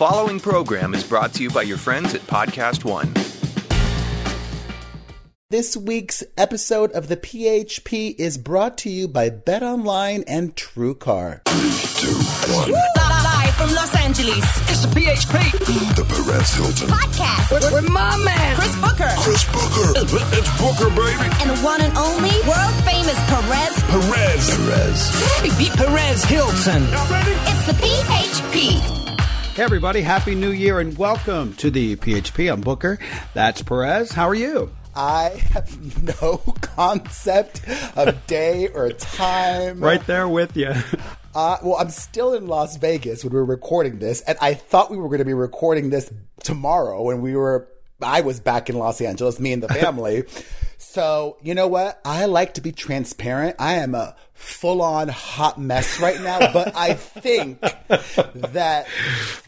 following program is brought to you by your friends at Podcast One. This week's episode of the PHP is brought to you by BetOnline and TrueCar. Live from Los Angeles. It's the PHP. The Perez Hilton. Podcast With, with my man. Chris Booker. Chris Booker. It's Booker, baby. And the one and only world famous Perez. Perez. Perez. Beat Perez Hilton. It's the PHP. Hey everybody, happy new year and welcome to the PHP. I'm Booker. That's Perez. How are you? I have no concept of day or time. Right there with you. Uh, well, I'm still in Las Vegas when we were recording this, and I thought we were going to be recording this tomorrow when we were. I was back in Los Angeles, me and the family. so you know what? I like to be transparent. I am a full on hot mess right now, but I think that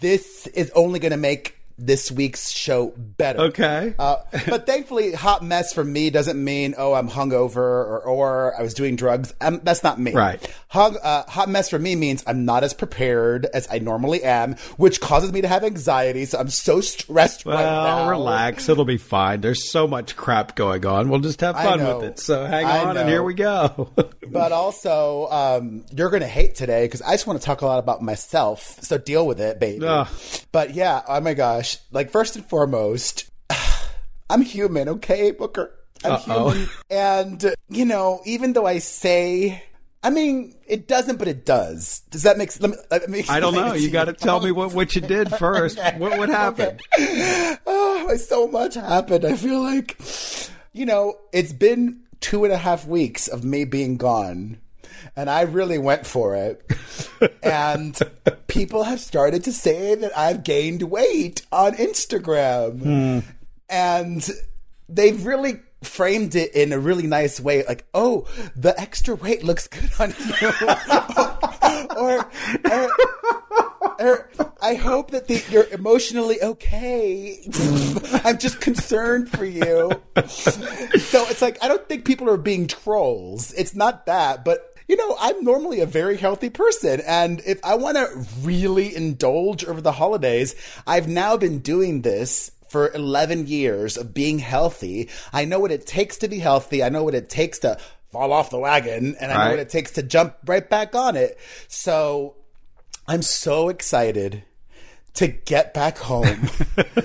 this is only going to make this week's show better. Okay. Uh, but thankfully, hot mess for me doesn't mean oh I'm hungover or or I was doing drugs. Um, that's not me. Right. Hung, uh, hot mess for me means I'm not as prepared as I normally am, which causes me to have anxiety. So I'm so stressed right Well, now. relax. It'll be fine. There's so much crap going on. We'll just have fun with it. So hang I on, and here we go. But also, um, you're going to hate today because I just want to talk a lot about myself. So deal with it, baby. Ugh. But yeah, oh my gosh. Like, first and foremost, I'm human, okay, Booker? I'm Uh-oh. human. And, you know, even though I say, I mean, it doesn't, but it does. Does that make, let me, let me I don't know. You got to tell me what, what you did first. What what happened? oh, so much happened. I feel like, you know, it's been two and a half weeks of me being gone, and I really went for it. and people have started to say that I've gained weight on Instagram. Hmm. And they've really framed it in a really nice way like, oh, the extra weight looks good on you. or, or, or I hope that the, you're emotionally okay. I'm just concerned for you. so it's like I don't think people are being trolls. It's not that, but you know, I'm normally a very healthy person, and if I want to really indulge over the holidays, I've now been doing this for 11 years of being healthy. I know what it takes to be healthy. I know what it takes to fall off the wagon, and I know Right. what it takes to jump right back on it. So I'm so excited to get back home.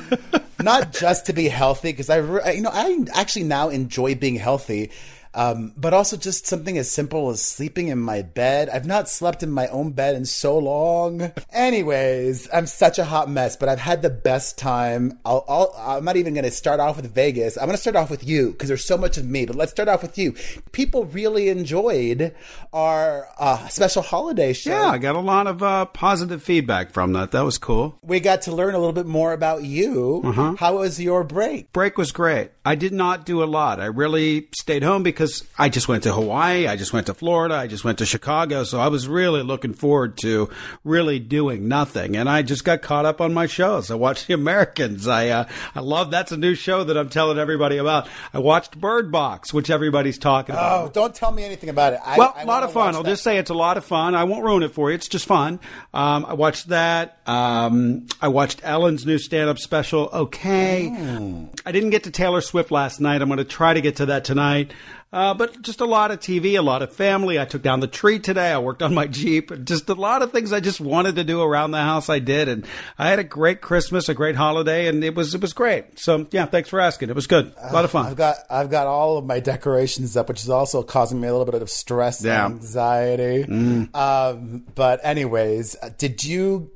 Not just to be healthy, because I, you know, I actually now enjoy being healthy. Um, but also just something as simple as sleeping in my bed. I've not slept in my own bed in so long. Anyways, I'm such a hot mess, but I've had the best time. I'll, I'll, I'm not even going to start off with Vegas. I'm going to start off with you because there's so much of me. But let's start off with you. People really enjoyed our uh, special holiday show. Yeah, I got a lot of uh, positive feedback from that. That was cool. we got to learn a little bit more about you. Uh-huh. How was your break? break was great. I did not do a lot. I really stayed home because I just went to Hawaii, I just went to Florida, I just went to Chicago, so I was really looking forward to really doing nothing. And I just got caught up on my shows. I watched The Americans. I uh, I love that's a new show that I'm telling everybody about. I watched Bird Box, which everybody's talking about. Oh, don't tell me anything about it. I, Well, I a lot of fun. I'll that. just say it's a lot of fun. I won't ruin it for you. It's just fun. Um, I watched that. Um, I watched Ellen's new stand-up special. Okay. Oh. I didn't get to Taylor Swift last night. I'm going to try to get to that tonight. Uh, but just a lot of TV, a lot of family. I took down the tree today. I worked on my Jeep. Just a lot of things I just wanted to do around the house. I did, and I had a great Christmas, a great holiday, and it was it was great. So yeah, thanks for asking. It was good. A lot of fun. I've got I've got all of my decorations up, which is also causing me a little bit of stress Yeah. and anxiety. Um, but anyways, uh, did you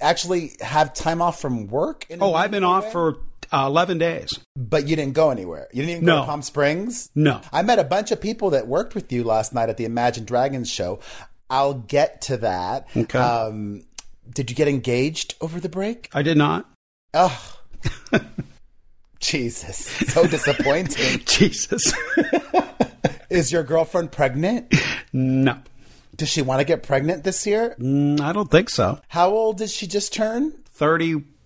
actually have time off from work? in oh, I've been meaningful off way? for uh, eleven days. But you didn't go anywhere. You didn't even go to Palm Springs? No. I met a bunch of people that worked with you last night at the Imagine Dragons show. I'll get to that. Okay. Um, did you get engaged over the break? I did not. Oh, Jesus. So disappointing. Jesus. Is your girlfriend pregnant? no. Does she want to get pregnant this year? Mm, I don't think so. How old did she just turn?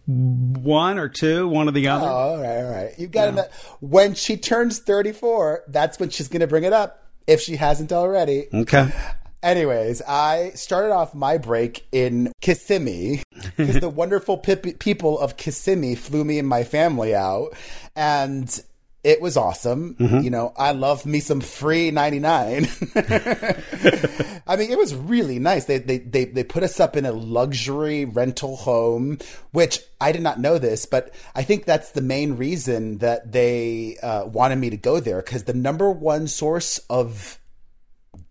31 or 2, one or the oh, other. Oh, all right, all right. You've got to When she turns 34, that's when she's going to bring it up if she hasn't already. Okay. Anyways, I started off my break in Kissimmee because the wonderful pip- people of Kissimmee flew me and my family out, and it was awesome. You know, I love me some free 99. I mean, it was really nice. They, they, they, they put us up in a luxury rental home, which I did not know this, but I think that's the main reason that they uh, wanted me to go there because the number one source of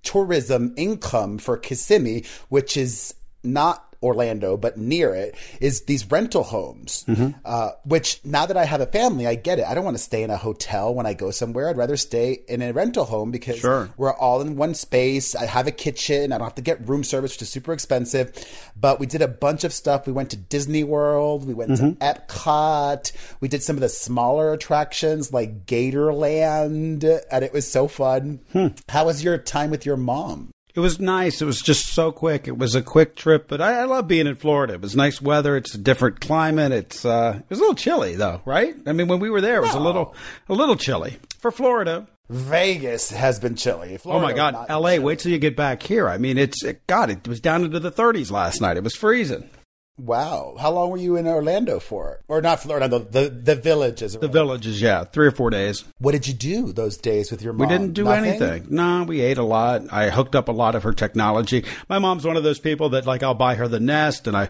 tourism income for Kissimmee, which is not Orlando, but near it, is these rental homes. Mm-hmm. Uh, which now that I have a family, I get it. I don't want to stay in a hotel when I go somewhere. I'd rather stay in a rental home because Sure. we're all in one space. I have a kitchen. I don't have to get room service, which is super expensive. But we did a bunch of stuff. We went to Disney World. We went to mm-hmm. Epcot. We did some of the smaller attractions like Gatorland, and it was so fun. Hmm. How was your time with your mom? It was nice. It was just so quick. It was a quick trip, but I, I love being in Florida. It was nice weather. It's a different climate. It's uh, it was a little chilly though, right? I mean, when we were there, it was a little a little chilly for Florida. Vegas has been chilly. Oh my God, L.A. chilly. Wait till you get back here. I mean, it's it, God. It was down into the 30s last night. It was freezing. Wow. How long were you in Orlando for? Or not Florida, the the, the villages. The villages, yeah, three or four days. What did you do those days with your mom? We didn't do Nothing? anything. No, we ate a lot. I hooked up a lot of her technology. My mom's one of those people that like I'll buy her the Nest and I,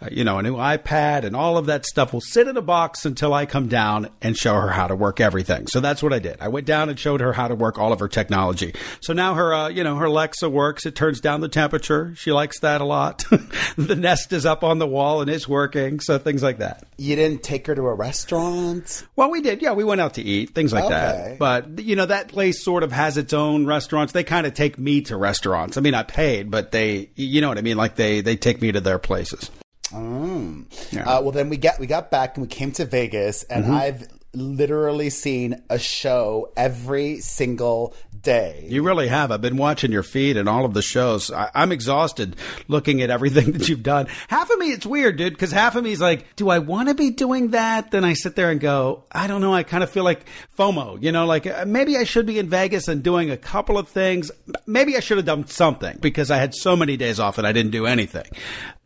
uh, you know, a new iPad and all of that stuff will sit in a box until I come down and show her how to work everything. So that's what I did. I went down and showed her how to work all of her technology. So now her, uh, you know, her Alexa works. It turns down the temperature. She likes that a lot. the Nest is up on the wall and it's working. So things like that. You didn't take her to a restaurant? Well, we did. Yeah, we went out to eat, things like Okay. that. But, you know, that place sort of has its own restaurants. They kind of take me to restaurants. I mean, I paid, but they, you know what I mean? Like they, they take me to their places. Yeah. Uh, well, then we got we got back and we came to Vegas, and Mm-hmm. I've literally seen a show every single day. You really have. I've been watching your feed and all of the shows. I, I'm exhausted looking at everything that you've done. Half of me, it's weird, dude, because half of me is like, do I want to be doing that? Then I sit there and go, I don't know. I kind of feel like FOMO, you know, like uh, maybe I should be in Vegas and doing a couple of things. Maybe I should have done something because I had so many days off and I didn't do anything.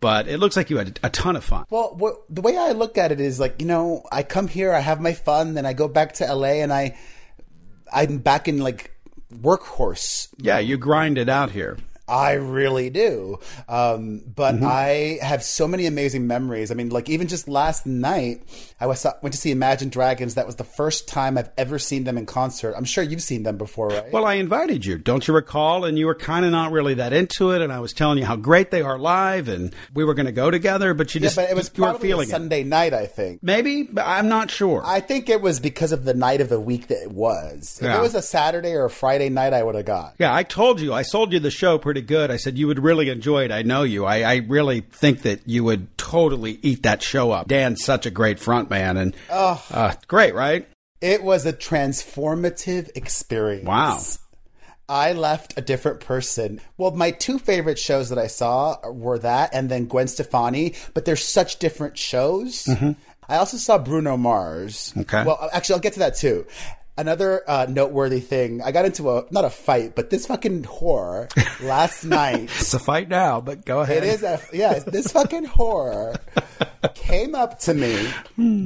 But it looks like you had a ton of fun. Well, what, the way I look at it is like you know, I come here, I have my fun, then I go back to LA, and I I'm back in like workhorse Yeah, you grind it out here. I really do. Um, but Mm-hmm. I have so many amazing memories. I mean, like even just last night, I was went to see Imagine Dragons. That was the first time I've ever seen them in concert. I'm sure you've seen them before, right? Well, I invited you, don't you recall? And you were kind of not really that into it. And I was telling you how great they are live, and we were going to go together, but you yeah, just but it was probably a feeling it. Sunday night, I think. Maybe, but I'm not sure. I think it was because of the night of the week that it was. If Yeah. it was a Saturday or a Friday night, I would have got. yeah, I told you. I sold you the show pretty good. I said you would really enjoy it. I know you. I, I really think that you would totally eat that show up. Dan's such a great front man, and uh, great, right? It was a transformative experience. Wow. I left a different person. Well, my two favorite shows that I saw were that and then Gwen Stefani, but they're such different shows. I also saw Bruno Mars. Mm-hmm. Okay. Well, actually, I'll get to that too. Another uh, noteworthy thing, I got into a, not a fight, but this fucking whore last night. It's a fight now, but go ahead. It is a yeah. This fucking whore came up to me,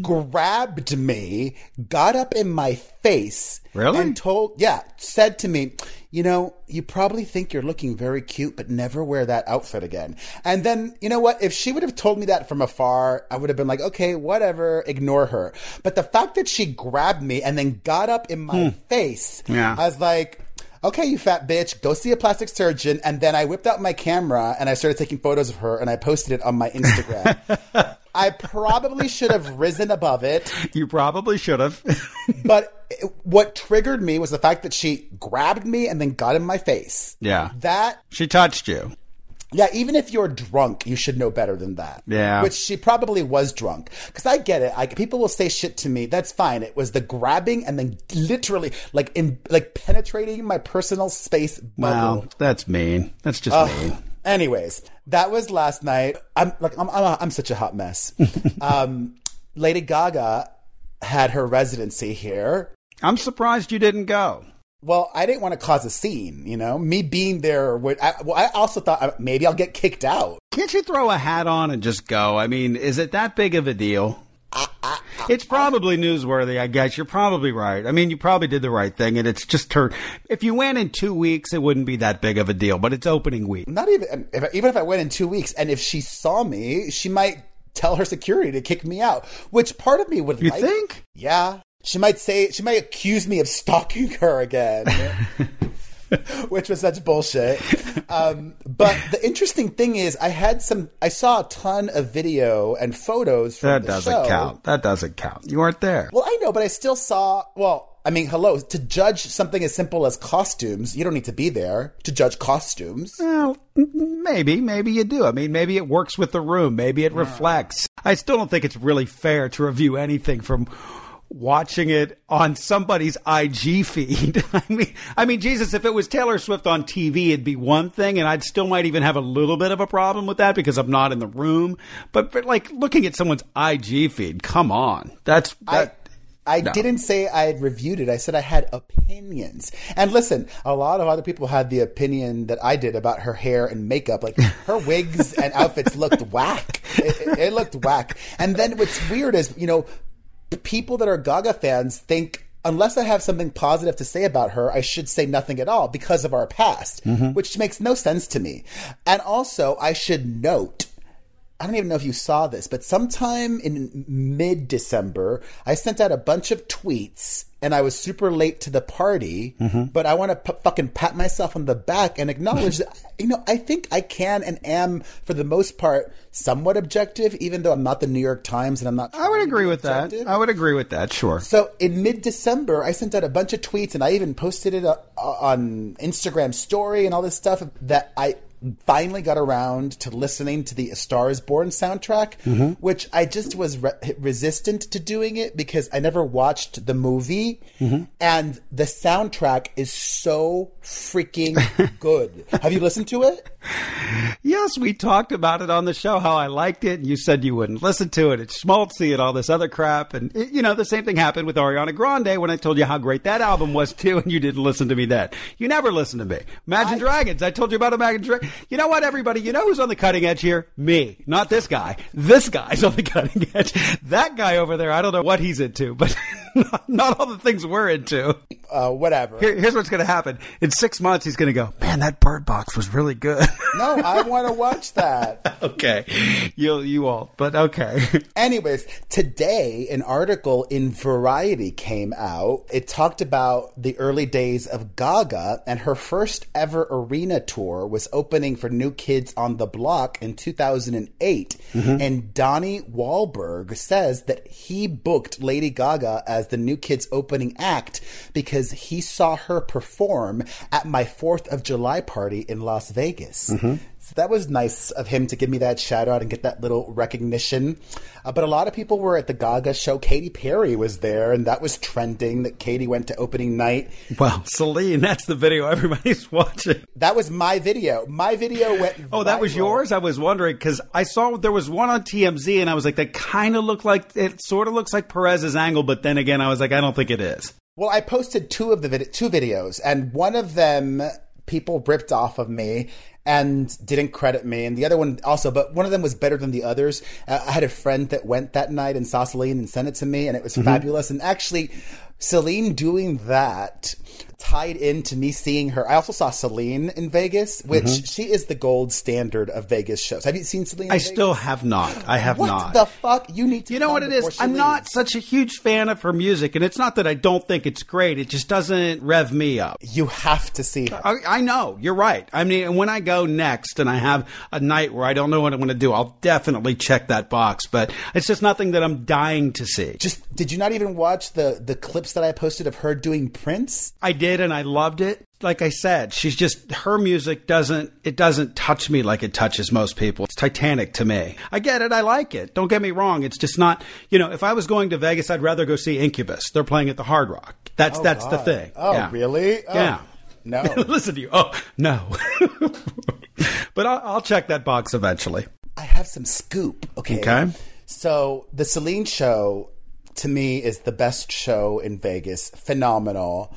grabbed me, got up in my face, Really? and told yeah, said to me, you know, you probably think you're looking very cute, but never wear that outfit again. And then you know what? If she would have told me that from afar, I would have been like, okay, whatever, ignore her. But the fact that she grabbed me and then got up in my hmm. face, Yeah. I was like okay, you fat bitch, go see a plastic surgeon. And then I whipped out my camera and I started taking photos of her and I posted it on my Instagram. I probably should have risen above it, You probably should have. but it- what triggered me was the fact that she grabbed me and then got in my face. Yeah. That, she touched you. yeah, even if you're drunk, you should know better than that. Yeah. Which she probably was drunk. Because I get it. I, people will say shit to me. That's fine. It was the grabbing and then literally, like, in, like penetrating my personal space bubble. Wow, that's mean. That's just mean. Anyways, that was last night. I'm like I'm I'm, I'm such a hot mess. um, Lady Gaga had her residency here. I'm surprised you didn't go. Well, I didn't want to cause a scene, you know. Me being there would. I, well, I also thought uh, maybe I'll get kicked out. Can't you throw a hat on and just go? I mean, is it that big of a deal? It's probably newsworthy, I guess. You're probably right. I mean, you probably did the right thing, and it's just turned. If you went in two weeks, it wouldn't be that big of a deal, but it's opening week. Not even if, even if I went in two weeks, and if she saw me, she might tell her security to kick me out. Which part of me would You like. think? Yeah. She might say she might accuse me of stalking her again. Which was such bullshit. Um, but the interesting thing is, I had some. I saw a ton of video and photos from the city. That doesn't show. count. That doesn't count. You weren't there. Well, I know, but I still saw. Well, I mean, hello. To judge something as simple as costumes, you don't need to be there to judge costumes. Well, maybe, maybe you do. I mean, maybe it works with the room. Maybe it reflects. I still don't think it's really fair to review anything from watching it on somebody's IG feed. I mean, I mean, Jesus, if it was Taylor Swift on TV, it'd be one thing, and I'd still might even have a little bit of a problem with that because I'm not in the room. But, but like looking at someone's IG feed, come on, that's that. I No. didn't say I had reviewed it. I said I had opinions. And listen, a lot of other people had the opinion that I did about her hair and makeup. Like her wigs and outfits looked whack. It, it- it looked whack. And then what's weird is, you know, people that are Gaga fans think unless I have something positive to say about her, I should say nothing at all because of our past, mm-hmm. which makes no sense to me. And also, I should note. I don't even know if you saw this, but sometime in mid December, I sent out a bunch of tweets and I was super late to the party. But I want to p- fucking pat myself on the back and acknowledge that, you know, I think I can and am, for the most part, somewhat objective, even though I'm not the New York Times and I'm not. I would agree with that. I would agree with that. Sure. So in mid December, I sent out a bunch of tweets and I even posted it uh, on Instagram story and all this stuff that I finally got around to listening to the A Star is Born soundtrack, mm-hmm. which I just was re- resistant to doing it because I never watched the movie mm-hmm. and the soundtrack is so freaking good. Have you listened to it? Yes, we talked about it on the show, how I liked it, and you said you wouldn't listen to it. It's schmaltzy and all this other crap. And, you know, the same thing happened with Ariana Grande when I told you how great that album was, too, and you didn't listen to me then. You never listened to me. Imagine Dragons. I told you about Imagine Dragons. You know what, everybody? You know who's on the cutting edge here? Me. Not this guy. This guy's on the cutting edge. That guy over there, I don't know what he's into, but not, not all the things we're into. Uh, whatever. Here, here's what's going to happen. In six months, he's going to go, man, that bird box was really good. no, I want to watch that. okay. You you won't, but okay. Anyways, today an article in Variety came out. It talked about the early days of Gaga and her first ever arena tour was opening for New Kids on the Block in 2008. And Donnie Wahlberg says that he booked Lady Gaga as the New Kids opening act because he saw her perform at my 4th of July party in Las Vegas. So that was nice of him to give me that shout out and get that little recognition. Uh, but a lot of people were at the Gaga show. Katy Perry was there, and that was trending that Katy went to opening night. well, Celine, that's the video everybody's watching. That was my video. My video went. Oh, that was yours? I was wondering because I saw there was one on TMZ and I was like, that kind of looked like, it sort of looks like Perez's angle, but then again, I was like, I don't think it is. Well, I posted two of the vid- two videos, and one of them people ripped off of me and didn't credit me, and the other one also. But one of them was better than the others. Uh, I had a friend that went that night and saw Celine and sent it to me, and it was fabulous. And actually, Celine doing that tied into me seeing her. I also saw Celine in Vegas, which mm-hmm. she is the gold standard of Vegas shows. Have you seen Celine? in I Vegas? still have not. I have What not. the fuck? You need to. You know what it is? I'm not such a huge fan of her music, and it's not that I don't think it's great. It just doesn't rev me up. You have to see her. I, I know you're right. I mean, when I go next and I have a night where I don't know what I'm going to do, I'll definitely check that box. But it's just nothing that I'm dying to see. Just did you not even watch the the clips that I posted of her doing Prince? I did, and I loved it. Like I said, she's just her music doesn't it doesn't touch me like it touches most people. It's Titanic to me. I get it. I like it. Don't get me wrong. It's just not. You know, if I was going to Vegas, I'd rather go see Incubus. They're playing at the Hard Rock. That's oh, that's the thing. Oh, Yeah. really? Oh, Yeah. No. Listen to you. Oh no. but I'll, I'll check that box eventually. I have some scoop. Okay. Okay. So the Celine show to me is the best show in Vegas. Phenomenal.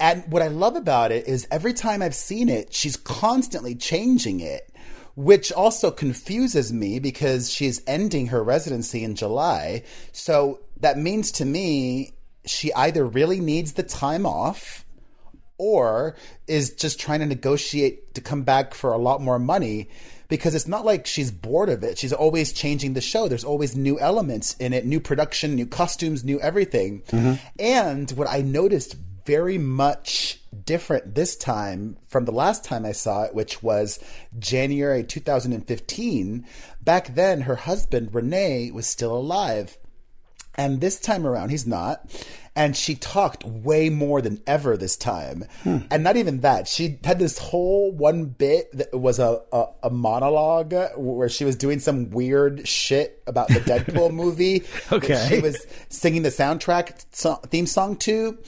And what I love about it is every time I've seen it, she's constantly changing it, which also confuses me because she's ending her residency in July. So that means to me, she either really needs the time off or is just trying to negotiate to come back for a lot more money because it's not like she's bored of it. She's always changing the show. There's always new elements in it, new production, new costumes, new everything. Mm-hmm. And what I noticed very much different this time from the last time I saw it, which was January 2015. Back then, her husband, Renee, was still alive. And this time around, he's not. And she talked way more than ever this time. Hmm. And not even that. She had this whole one bit that was a, a, a monologue where she was doing some weird shit about the Deadpool movie. Okay. She was singing the soundtrack so- theme song to.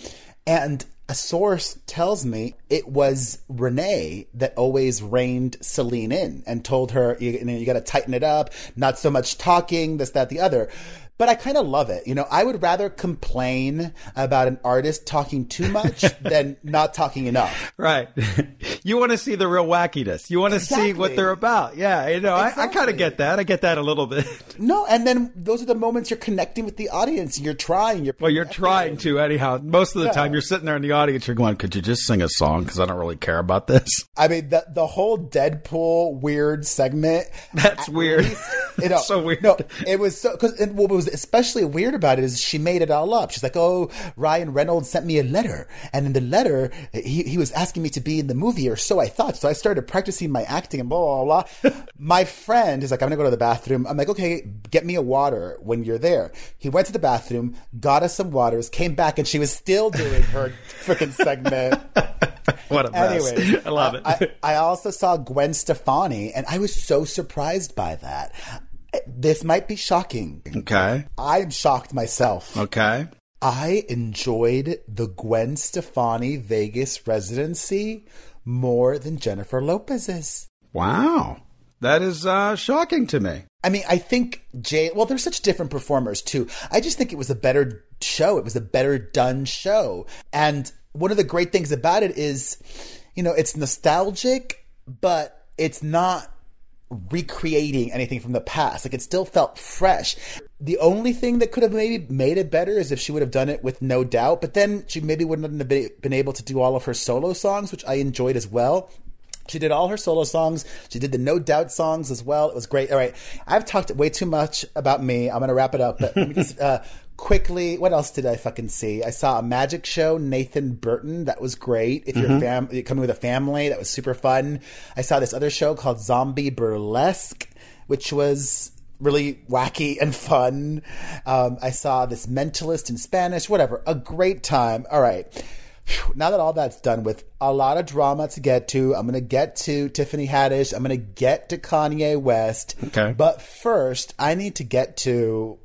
And a source tells me it was Renee that always reined Celine in and told her, you, you, know, you got to tighten it up, not so much talking, this, that, the other. But I kind of love it. You know, I would rather complain about an artist talking too much than not talking enough. Right. you want to see the real wackiness. You want to see what they're about. Yeah, you know, I, I kind of get that. I get that a little bit. No, and then those are the moments you're connecting with the audience. You're trying. You're Well, you're trying to anyhow. Most of the Yeah. time, you're sitting there in the audience. You're going, "Could you just sing a song? Because I don't really care about this." I mean, the the whole Deadpool weird segment. That's weird. least- you know, So weird. No, it was so because what was especially weird about it is she made it all up. She's like, "Oh, Ryan Reynolds sent me a letter, and in the letter, he he was asking me to be in the movie, or so I thought. So I started practicing my acting and blah blah blah. my friend is like, "I'm gonna go to the bathroom." I'm like, "Okay, get me a water when you're there." He went to the bathroom, got us some waters, came back, and she was still doing her freaking segment. What a mess. Anyway, I love it. I, I also saw Gwen Stefani, and I was so surprised by that. This might be shocking. okay. I'm shocked myself. Okay. I enjoyed the Gwen Stefani Vegas residency more than Jennifer Lopez's. Wow. That is uh, shocking to me. I mean, I think Jay. Well, they're such different performers too. I just think it was a better show. It was a better done show. And one of the great things about it is, you know, it's nostalgic, but it's not recreating anything from the past. Like it still felt fresh. The only thing that could have maybe made it better is if she would have done it with no doubt, but then she maybe wouldn't have been able to do all of her solo songs, which I enjoyed as well. She did all her solo songs. She did the No Doubt songs as well. It was great. All right. I've talked way too much about me. I'm going to wrap it up, but let me just uh, quickly. What else did I fucking see? I saw a magic show, Nathan Burton. That was great. If you're a fam- you're coming with a family, that was super fun. I saw this other show called Zombie Burlesque, which was really wacky and fun. Um, I saw this mentalist in Spanish, whatever. A great time. All right. Now that all that's done with a lot of drama to get to, I'm going to get to Tiffany Haddish. I'm going to get to Kanye West. Okay. But first, I need to get to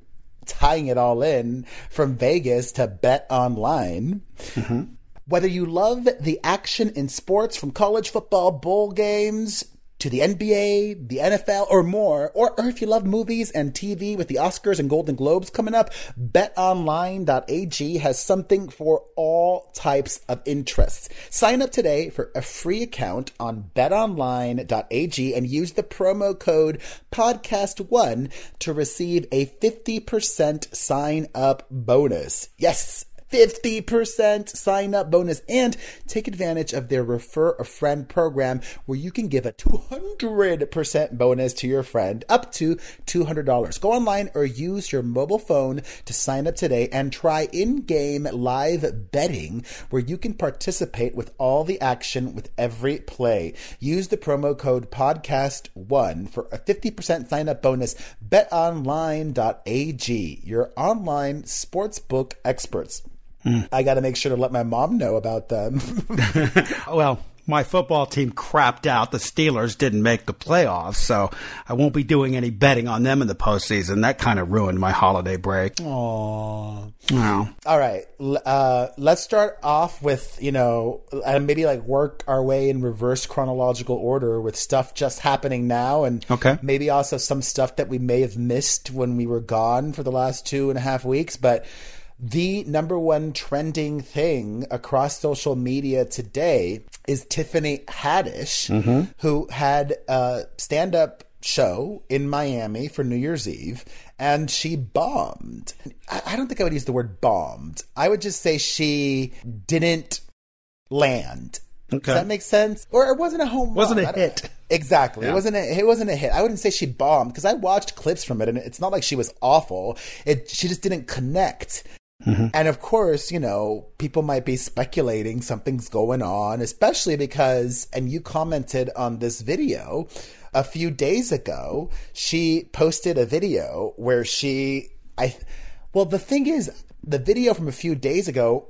tying it all in from Vegas to Bet Online. Mm-hmm. Whether you love the action in sports from college football bowl games to the NBA, the NFL, or more, or, or if you love movies and TV with the Oscars and Golden Globes coming up, betonline.ag has something for all types of interests. Sign up today for a free account on betonline.ag and use the promo code PodcastOne to receive a 50% sign up bonus. Yes. 50% sign up bonus and take advantage of their refer a friend program where you can give a 200% bonus to your friend up to $200. Go online or use your mobile phone to sign up today and try in-game live betting where you can participate with all the action with every play. Use the promo code PodcastOne for a 50% sign up bonus. betonline.ag, your online sportsbook experts. I got to make sure to let my mom know about them. Well, my football team crapped out. The Steelers didn't make the playoffs, so I won't be doing any betting on them in the postseason. That kind of ruined my holiday break. Aww. Wow. All right. Uh, let's start off with, you know, and maybe like work our way in reverse chronological order with stuff just happening now and Okay. maybe also some stuff that we may have missed when we were gone for the last two and a half weeks. But the number one trending thing across social media today is Tiffany Haddish, mm-hmm. who had a stand up show in Miami for New Year's Eve and she bombed. I, don't think I would use the word bombed. I would just say she didn't land. Okay. Does that make sense? Or it wasn't a home Wasn't run. a hit. Exactly. Yeah. It wasn't a, it wasn't a hit. I wouldn't say she bombed because I watched clips from it and it's not like she was awful. It she just didn't connect. And of course, you know, people might be speculating something's going on, especially because, and you commented on this video a few days ago, she posted a video where she, I, well, the thing is, the video from a few days ago,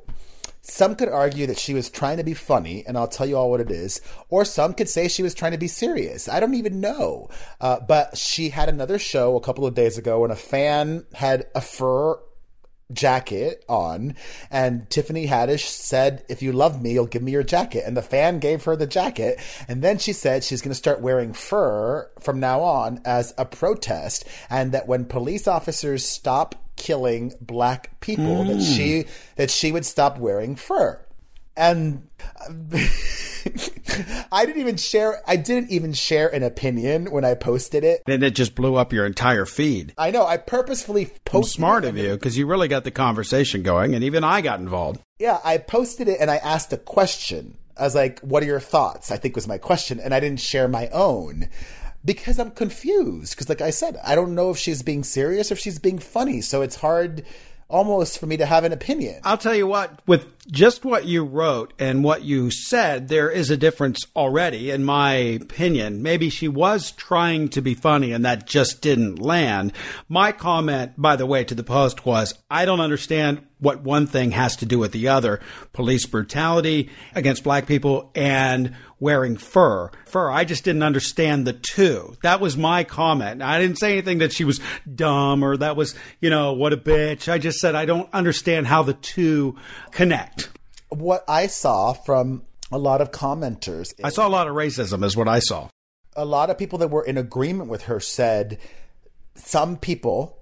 some could argue that she was trying to be funny, and I'll tell you all what it is. Or some could say she was trying to be serious. I don't even know. Uh, but she had another show a couple of days ago, and a fan had a fur jacket on, and Tiffany Haddish said, If you love me, you'll give me your jacket. And the fan gave her the jacket. And then she said she's going to start wearing fur from now on as a protest, and that when police officers stop killing black people, that mm. she that she would stop wearing fur. And uh, I didn't even share I didn't even share an opinion when I posted it. And it just blew up your entire feed. I know I purposefully posted Smart it of you because you really got the conversation going, and even I got involved. Yeah, I posted it and I asked a question. I was like, "What are your thoughts?" I think was my question, and I didn't share my own because I'm confused. Because, like I said, I don't know if she's being serious or if she's being funny. So it's hard, almost, for me to have an opinion. I'll tell you what, with just what you wrote and what you said, there is a difference already, in my opinion. Maybe she was trying to be funny and that just didn't land. My comment, by the way, to the post was, I don't understand what one thing has to do with the other. Police brutality against black people and wearing fur. Fur, I just didn't understand the two. That was my comment. I didn't say anything that she was dumb or that was, you know, what a bitch. I just said I don't understand how the two connect. What I saw from a lot of commenters, I saw a lot of racism, is what I saw. a lot of people that were in agreement with her said some people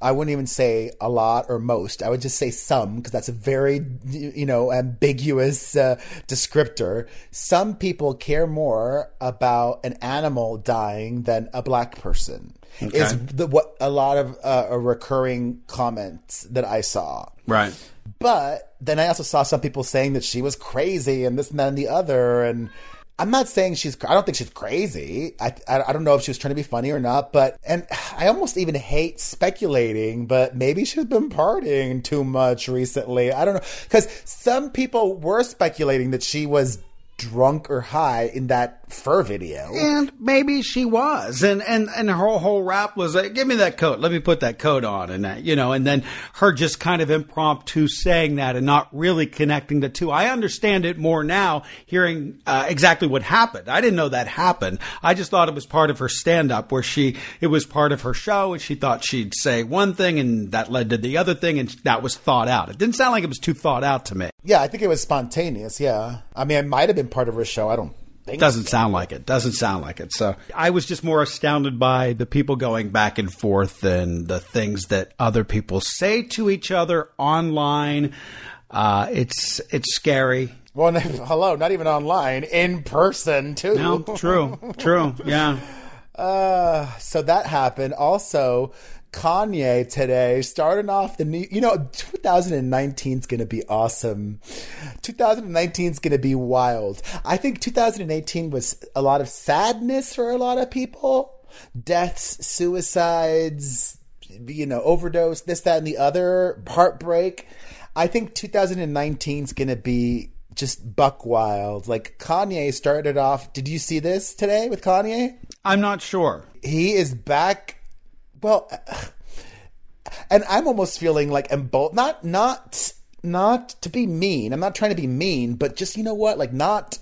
I wouldn't even say a lot or most. I would just say some because that's a very, you know, ambiguous uh, descriptor. Some people care more about an animal dying than a black person. Is the, what a lot of uh, recurring comments that I saw. Right. But then I also saw some people saying that she was crazy and this and that and the other. And I'm not saying she's, I don't think she's crazy. I, I, I don't know if she was trying to be funny or not, but, and I almost even hate speculating, but maybe she's been partying too much recently. I don't know. Cause some people were speculating that she was drunk or high in that fur video. And maybe she was, and and and her whole, rap was like, "Give me that coat. Let me put that coat on," and that you know, and then her just kind of impromptu saying that and not really connecting the two. I understand it more now, hearing uh, exactly what happened. I didn't know that happened. I just thought it was part of her stand up, where she it was part of her show, and she thought she'd say one thing, and that led to the other thing, and that was thought out. It didn't sound like it was too thought out to me. Yeah, I think it was spontaneous. Yeah. I mean, it might have been part of her show. I don't think Doesn't sound like it. Doesn't sound like it. So I was just more astounded by the people going back and forth and the things that other people say to each other online. Uh, it's it's scary. Well, hello, not even online, in person too. No, true, true, yeah. Uh, so that happened. Also, Kanye today starting off the new. You know, 2019 is going to be awesome. 2019 is going to be wild. I think 2018 was a lot of sadness for a lot of people. Deaths, suicides, you know, overdose, this, that, and the other, heartbreak. I think 2019 is going to be just buck wild. Like Kanye started off. Did you see this today with Kanye? I'm not sure. He is back. Well, and I'm almost feeling like emboldened. Not, not, not to be mean. I'm not trying to be mean, but just you know what? Like not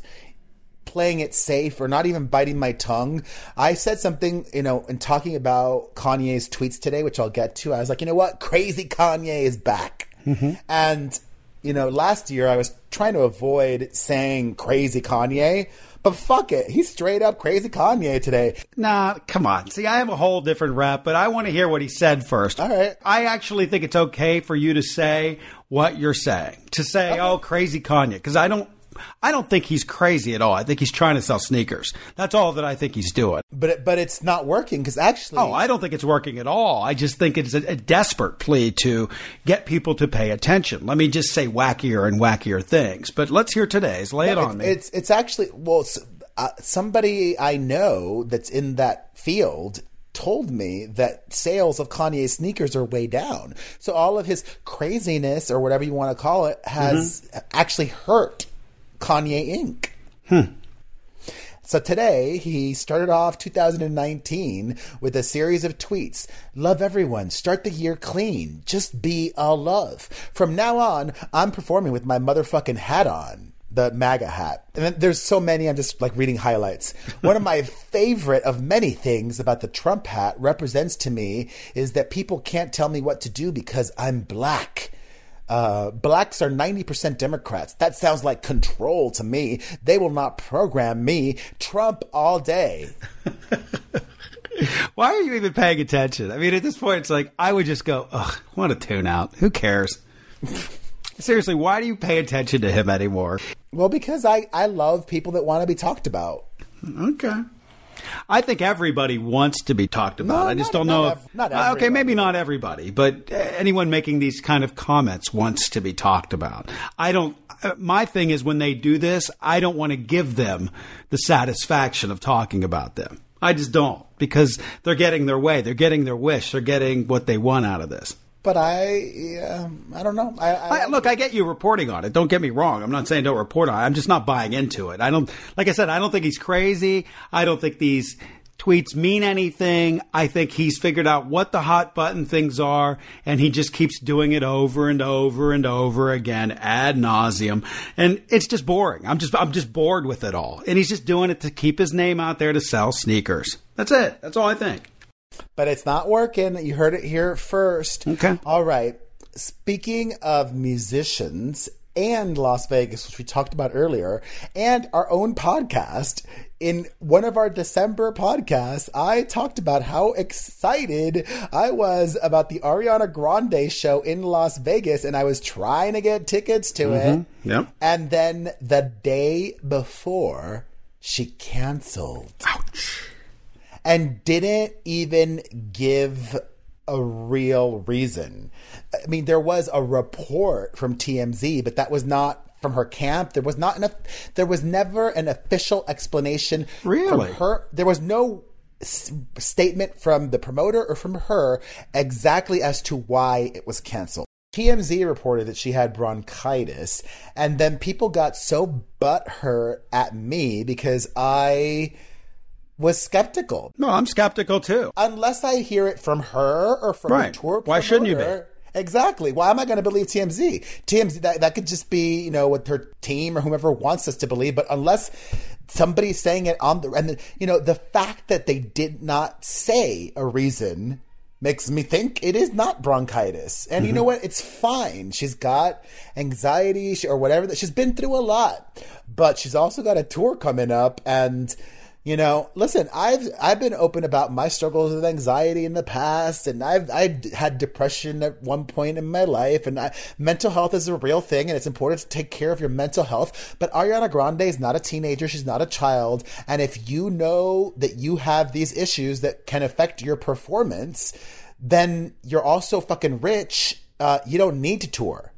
playing it safe or not even biting my tongue. I said something, you know, in talking about Kanye's tweets today, which I'll get to. I was like, you know what? Crazy Kanye is back. Mm-hmm. And, you know, last year I was trying to avoid saying crazy Kanye, But fuck it, he's straight up crazy Kanye today. Nah, come on. See, I have a whole different rep, but I want to hear what he said first. All right. I actually think it's okay for you to say what you're saying. To say, "Oh, crazy Kanye," because I don't. I don't think he's crazy at all. I think he's trying to sell sneakers. That's all that I think he's doing. But it, but it's not working because actually, Oh, I don't think it's working at all. I just think it's a, a desperate plea to get people to pay attention. Let me just say wackier and wackier things. But let's hear today's. Lay it on it's, me. It's it's actually well, s- uh, somebody I know that's in that field told me that sales of Kanye sneakers are way down. So all of his craziness or whatever you want to call it has Mm-hmm. actually hurt Kanye Inc. Hmm. So today he started off 2019 with a series of tweets. Love everyone. Start the year clean. Just be a love. From now on, I'm performing with my motherfucking hat on. The MAGA hat. And then there's so many, I'm just like reading highlights. One of my favorite of many things about the Trump hat represents to me is that people can't tell me what to do because I'm black. Uh, blacks are 90% Democrats. That sounds like control to me. They will not program me. Trump all day. Why are you even paying attention? I mean, at this point, it's like I would just go, "Ugh, want to tune out? Who cares?" Seriously, why do you pay attention to him anymore? Well, because I, I love people that want to be talked about. Okay. I think everybody wants to be talked about. No, I just not- don't not know. ev- if- not Uh, okay, maybe not everybody, but uh, anyone making these kind of comments wants to be talked about. I don't. Uh, my thing is when they do this, I don't want to give them the satisfaction of talking about them. I just don't because they're getting their way. They're getting their wish. They're getting what they want out of this. But I, yeah, I don't know. I, I, I, look, I get you reporting on it. Don't get me wrong. I'm not saying don't report on it. I'm just not buying into it. I don't, like I said, I don't think he's crazy. I don't think these tweets mean anything. I think he's figured out what the hot button things are, and he just keeps doing it over and over and over again ad nauseum. And it's just boring. I'm just, I'm just bored with it all. And he's just doing it to keep his name out there to sell sneakers. That's it. That's all I think. But it's not working. You heard it here first. Okay. All right. Speaking of musicians and Las Vegas, which we talked about earlier, and our own podcast, in one of our December podcasts, I talked about how excited I was about the Ariana Grande show in Las Vegas, and I was trying to get tickets to it. Mm-hmm. Yep. And then the day before, she canceled and didn't even give a real reason. I mean, there was a report from TMZ, but that was not from her camp. There was not enough. There was never an official explanation Really? from her. There was no s- statement from the promoter or from her exactly as to why it was canceled. TMZ reported that she had bronchitis, and then people got so butthurt at me because I was skeptical No, I'm skeptical too. unless I hear it from her or from Right. the tour Why shouldn't you be? Exactly. Why am I going to believe TMZ? TMZ that that could just be you know what her team or whomever wants us to believe. But unless somebody's saying it on the and the, you know the fact that they did not say a reason makes me think it is not bronchitis. And you know mm-hmm. what? It's fine. She's got anxiety or whatever that she's been through a lot, but she's also got a tour coming up and. You know, listen, I've I've been open about my struggles with anxiety in the past, and I've I've had depression at one point in my life, and I, mental health is a real thing, and it's important to take care of your mental health. But Ariana Grande is not a teenager; she's not a child, and if you know that you have these issues that can affect your performance, then you're also fucking rich. Uh, you don't need to tour.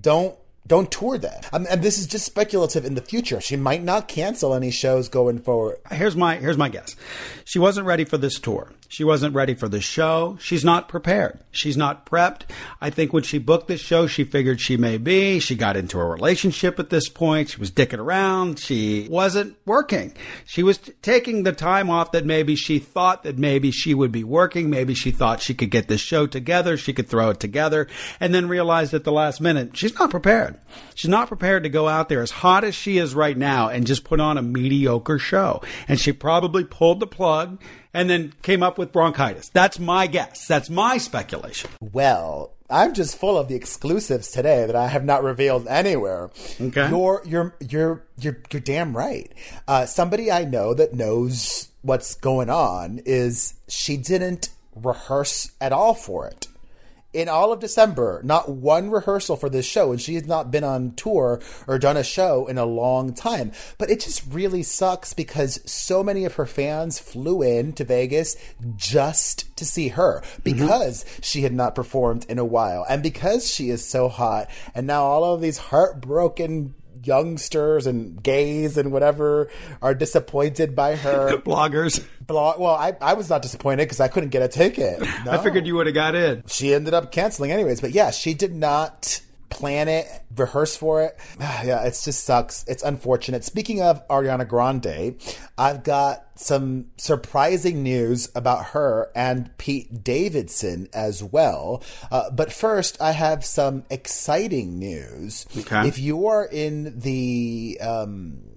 Don't don't tour that. Um, and this is just speculative in the future. She might not cancel any shows going forward. here's my here's my guess. She wasn't ready for this tour. She wasn't ready for the show. She's not prepared. She's not prepped. I think when she booked this show, she figured she may be. She got into a relationship at this point. She was dicking around. She wasn't working. She was t- taking the time off that maybe she thought that maybe she would be working. Maybe she thought she could get this show together. She could throw it together and then realized at the last minute she's not prepared. She's not prepared to go out there as hot as she is right now and just put on a mediocre show. And she probably pulled the plug and then came up with bronchitis. That's my guess. That's my speculation. Well, I'm just full of the exclusives today that I have not revealed anywhere. Okay. You're you're you're you're you're damn right. Uh, somebody I know that knows what's going on is she didn't rehearse at all for it. In all of December, not one rehearsal for this show, and she has not been on tour or done a show in a long time. But it just really sucks because so many of her fans flew in to Vegas just to see her because she had not performed in a while, and because she is so hot. And now all of these heartbroken youngsters and gays and whatever are disappointed by her Bloggers. blog. Well, I, I was not disappointed because I couldn't get a ticket. No. I figured you would have got in. she ended up canceling anyways. But yeah, she did not plan it, rehearse for it. yeah, it just sucks. It's unfortunate. Speaking of Ariana Grande, I've got some surprising news about her and Pete Davidson as well. Uh, but first, I have some exciting news. Okay. If you are in the um,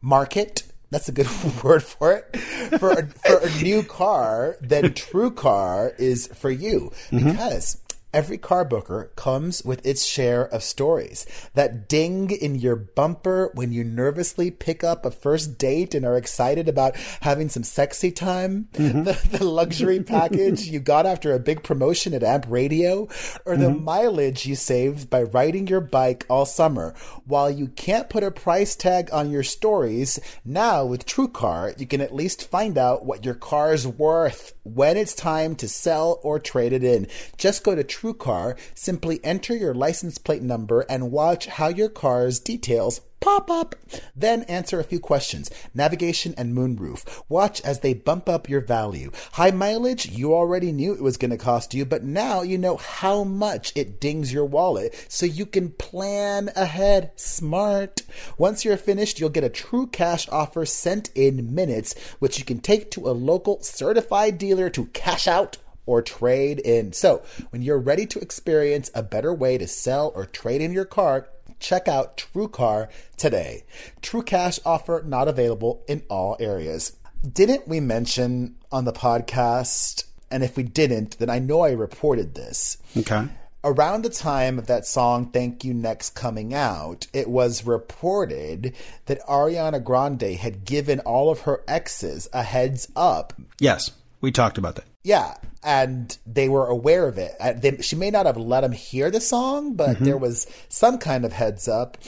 market. That's a good word for it. For a, for a new car, then TrueCar is for you because every car booker comes with its share of stories. That ding in your bumper when you nervously pick up a first date and are excited about having some sexy time. The, mm-hmm. the luxury package you got after a big promotion at Amp Radio, or the mm-hmm. mileage you saved by riding your bike all summer. While you can't put a price tag on your stories, now with TrueCar, you can at least find out what your car's worth when it's time to sell or trade it in. Just go to TrueCar, simply enter your license plate number, and watch how your car's details pop up. Then answer a few questions. Navigation and moonroof. Watch as they bump up your value. High mileage, you already knew it was going to cost you, but now you know how much it dings your wallet so you can plan ahead. Smart. Once you're finished, you'll get a true cash offer sent in minutes, which you can take to a local certified dealer to cash out or trade in. So, when you're ready to experience a better way to sell or trade in your car, check out TrueCar today. True cash offer not available in all areas. Didn't we mention on the podcast? And if we didn't, then I know I reported this. Okay. Around the time of that song Thank You Next coming out, it was reported that Ariana Grande had given all of her exes a heads up Yes, we talked about that. Yeah, and they were aware of it. Uh, They, she may not have let them hear the song, but there was some kind of heads up.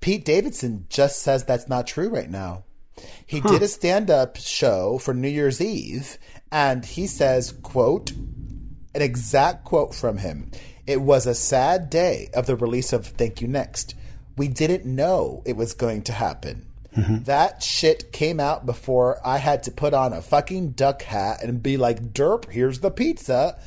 Pete Davidson just says that's not true right now. He did a stand-up show for New Year's Eve, and he says, "quote an exact quote from him. It was a sad day of the release of Thank You Next. We didn't know it was going to happen. That shit came out before I had to put on a fucking duck hat and be like, derp, here's the pizza.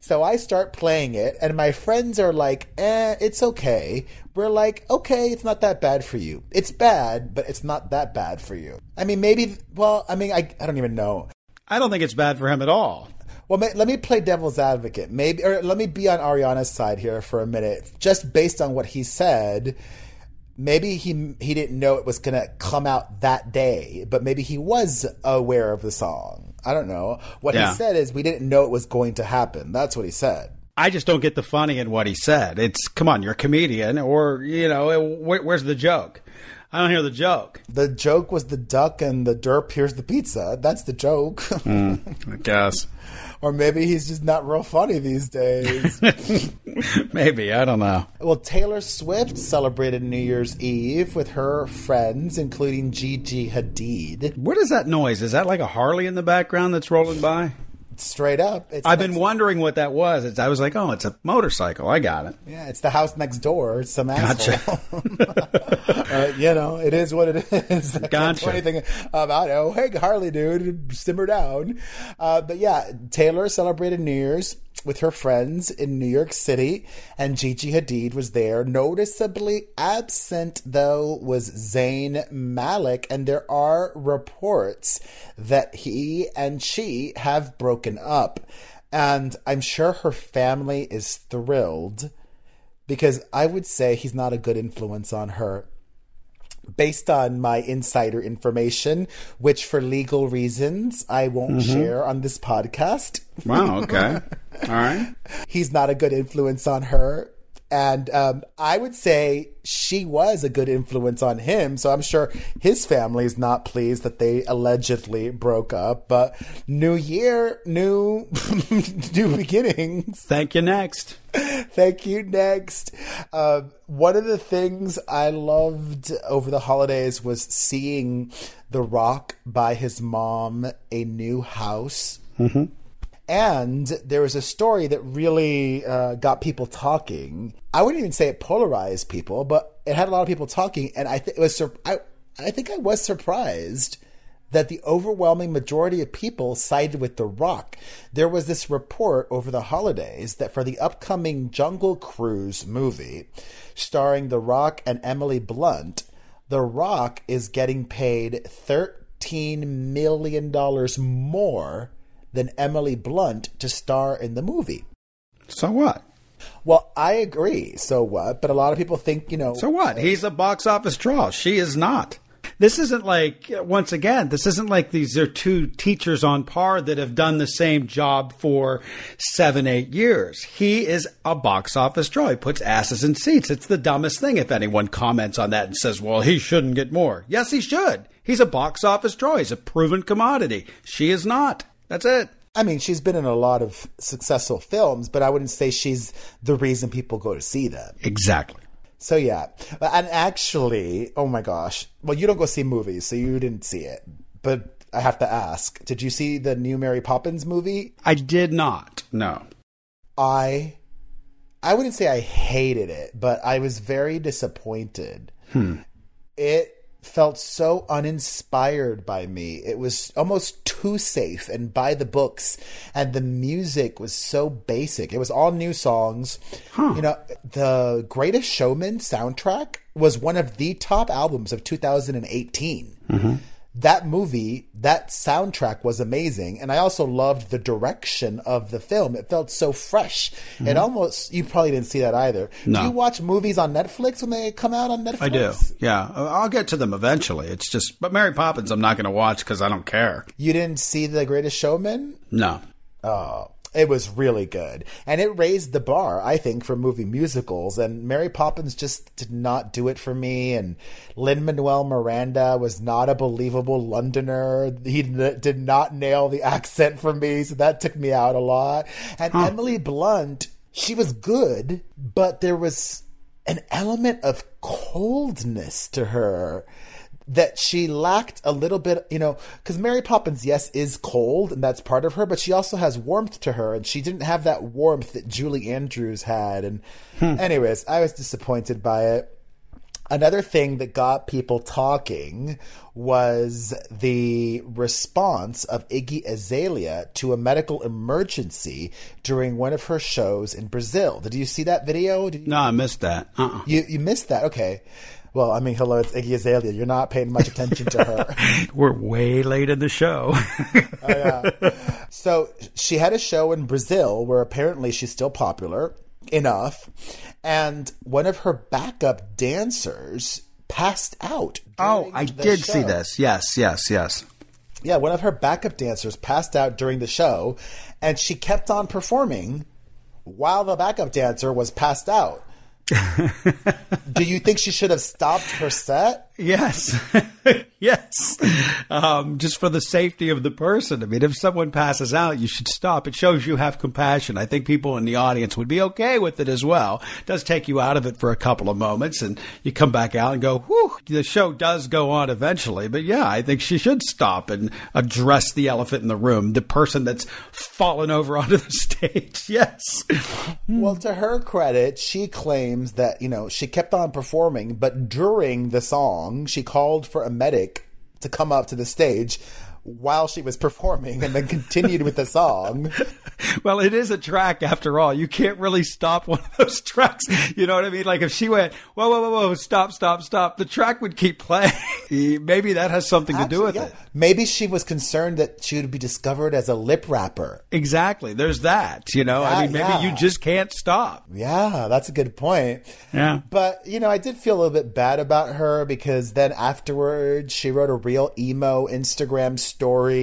So I start playing it, and my friends are like, eh, it's okay. We're like, okay, it's not that bad for you. It's bad, but it's not that bad for you. I mean, maybe, well, I mean, I, I don't even know. I don't think it's bad for him at all. Well, let me play devil's advocate. Maybe, or let me be on Ariana's side here for a minute. Just based on what he said, maybe he he didn't know it was going to come out that day, but maybe he was aware of the song. I don't know. What Yeah. he said is we didn't know it was going to happen. That's what he said. I just don't get the funny in what he said. It's come on, you're a comedian, or you know, where, where's the joke? I don't hear the joke. The joke was the duck and the derp. Here's the pizza. That's the joke. Hmm, I guess or maybe he's just not real funny these days. maybe I don't know. Well, Taylor Swift celebrated New Year's Eve with her friends, including Gigi Hadid. What is that noise? Is that like a Harley in the background that's rolling by? Straight up, it's I've been wondering what that was. It's, I was like, oh, it's a motorcycle. I got it. Yeah, it's the house next door. It's some Gotcha. asshole. uh, you know, it is what it is. I Gotcha. anything about it. Oh, hey, Harley, dude, simmer down. Uh, but yeah, Taylor celebrated New Year's with her friends in New York City, and Gigi Hadid was there. Noticeably absent, though, was Zayn Malik, and there are reports that he and she have broken up. And I'm sure her family is thrilled because I would say he's not a good influence on her. based on my insider information, which for legal reasons I won't mm-hmm. share on this podcast. Wow. Okay. All right. He's not a good influence on her. And um, I would say she was a good influence on him. So I'm sure his family is not pleased that they allegedly broke up. But new year, new new beginnings. Thank you. Next. Thank you. Next. Uh, one of the things I loved over the holidays was seeing The Rock buy his mom a new house. And there was a story that really uh, got people talking. I wouldn't even say it polarized people, but it had a lot of people talking. And I think it was, sur- I, I think I was surprised that the overwhelming majority of people sided with The Rock. There was this report over the holidays that for the upcoming Jungle Cruise movie, starring The Rock and Emily Blunt, The Rock is getting paid $13 million more than Emily Blunt to star in the movie. So what? Well, I agree. So what? But a lot of people think, you know. So what? Uh, He's a box office draw. She is not. This isn't like, once again, this isn't like these are two teachers on par that have done the same job for seven, eight years. He is a box office draw. He puts asses in seats. It's the dumbest thing if anyone comments on that and says, well, he shouldn't get more. Yes, he should. He's a box office draw. He's a proven commodity. She is not. That's it. I mean, she's been in a lot of successful films, but I wouldn't say she's the reason people go to see them. Exactly. So yeah, and actually, oh my gosh, well, you don't go see movies, so you didn't see it. But I have to ask, did you see the new Mary Poppins movie? I did not. No. I, I wouldn't say I hated it, but I was very disappointed. Hmm. It felt so uninspired by me. It was almost too safe and by the books, and the music was so basic. It was all new songs. You know, the Greatest Showman soundtrack was one of the top albums of 2018 mm-hmm. That movie, that soundtrack was amazing. And I also loved the direction of the film. It felt so fresh. It mm-hmm. almost, you probably didn't see that either. No. Do you watch movies on Netflix when they come out on Netflix? I do. Yeah. I'll get to them eventually. It's just, but Mary Poppins, I'm not going to watch because I don't care. You didn't see The Greatest Showman? No. Oh, it was really good. And it raised the bar, I think, for movie musicals. And Mary Poppins just did not do it for me. And Lin Manuel Miranda was not a believable Londoner. He did not nail the accent for me. So that took me out a lot. And Emily Blunt, she was good, but there was an element of coldness to her that she lacked a little bit, you know, because Mary Poppins, yes, is cold and that's part of her, but she also has warmth to her, and she didn't have that warmth that Julie Andrews had. And, hmm. anyways, I was disappointed by it. Another thing that got people talking was the response of Iggy Azalea to a medical emergency during one of her shows in Brazil. Did you see that video? Did you- No, I missed that. Uh-uh. you you missed that. Okay. Well, I mean, hello, it's Iggy Azalea. You're not paying much attention to her. We're way late in the show. Uh, so she had a show in Brazil where apparently she's still popular enough, and one of her backup dancers passed out. oh, I did see show. this. Yes, yes, yes. Yeah, one of her backup dancers passed out during the show, and she kept on performing while the backup dancer was passed out. Do you think she should have stopped her set? Yes. yes. Um, just for the safety of the person. I mean, if someone passes out, you should stop. It shows you have compassion. I think people in the audience would be okay with it as well. It does take you out of it for a couple of moments and you come back out and go, whew, the show does go on eventually. But yeah, I think she should stop and address the elephant in the room, the person that's fallen over onto the stage. Yes. Well, to her credit, she claims that, you know, she kept on performing, but during the song, she called for a medic to come up to the stage while she was performing and then continued with the song. Well, it is a track after all. You can't really stop one of those tracks. You know what I mean? Like if she went, whoa, whoa, whoa, whoa, stop, stop, stop, the track would keep playing. Maybe that has something to do with Yeah. it. Maybe she was concerned that she would be discovered as a lip rapper. Exactly. There's that. You know, I mean, maybe yeah. you just can't stop. Yeah, that's a good point. Yeah. But, you know, I did feel a little bit bad about her because then afterwards she wrote a real emo Instagram story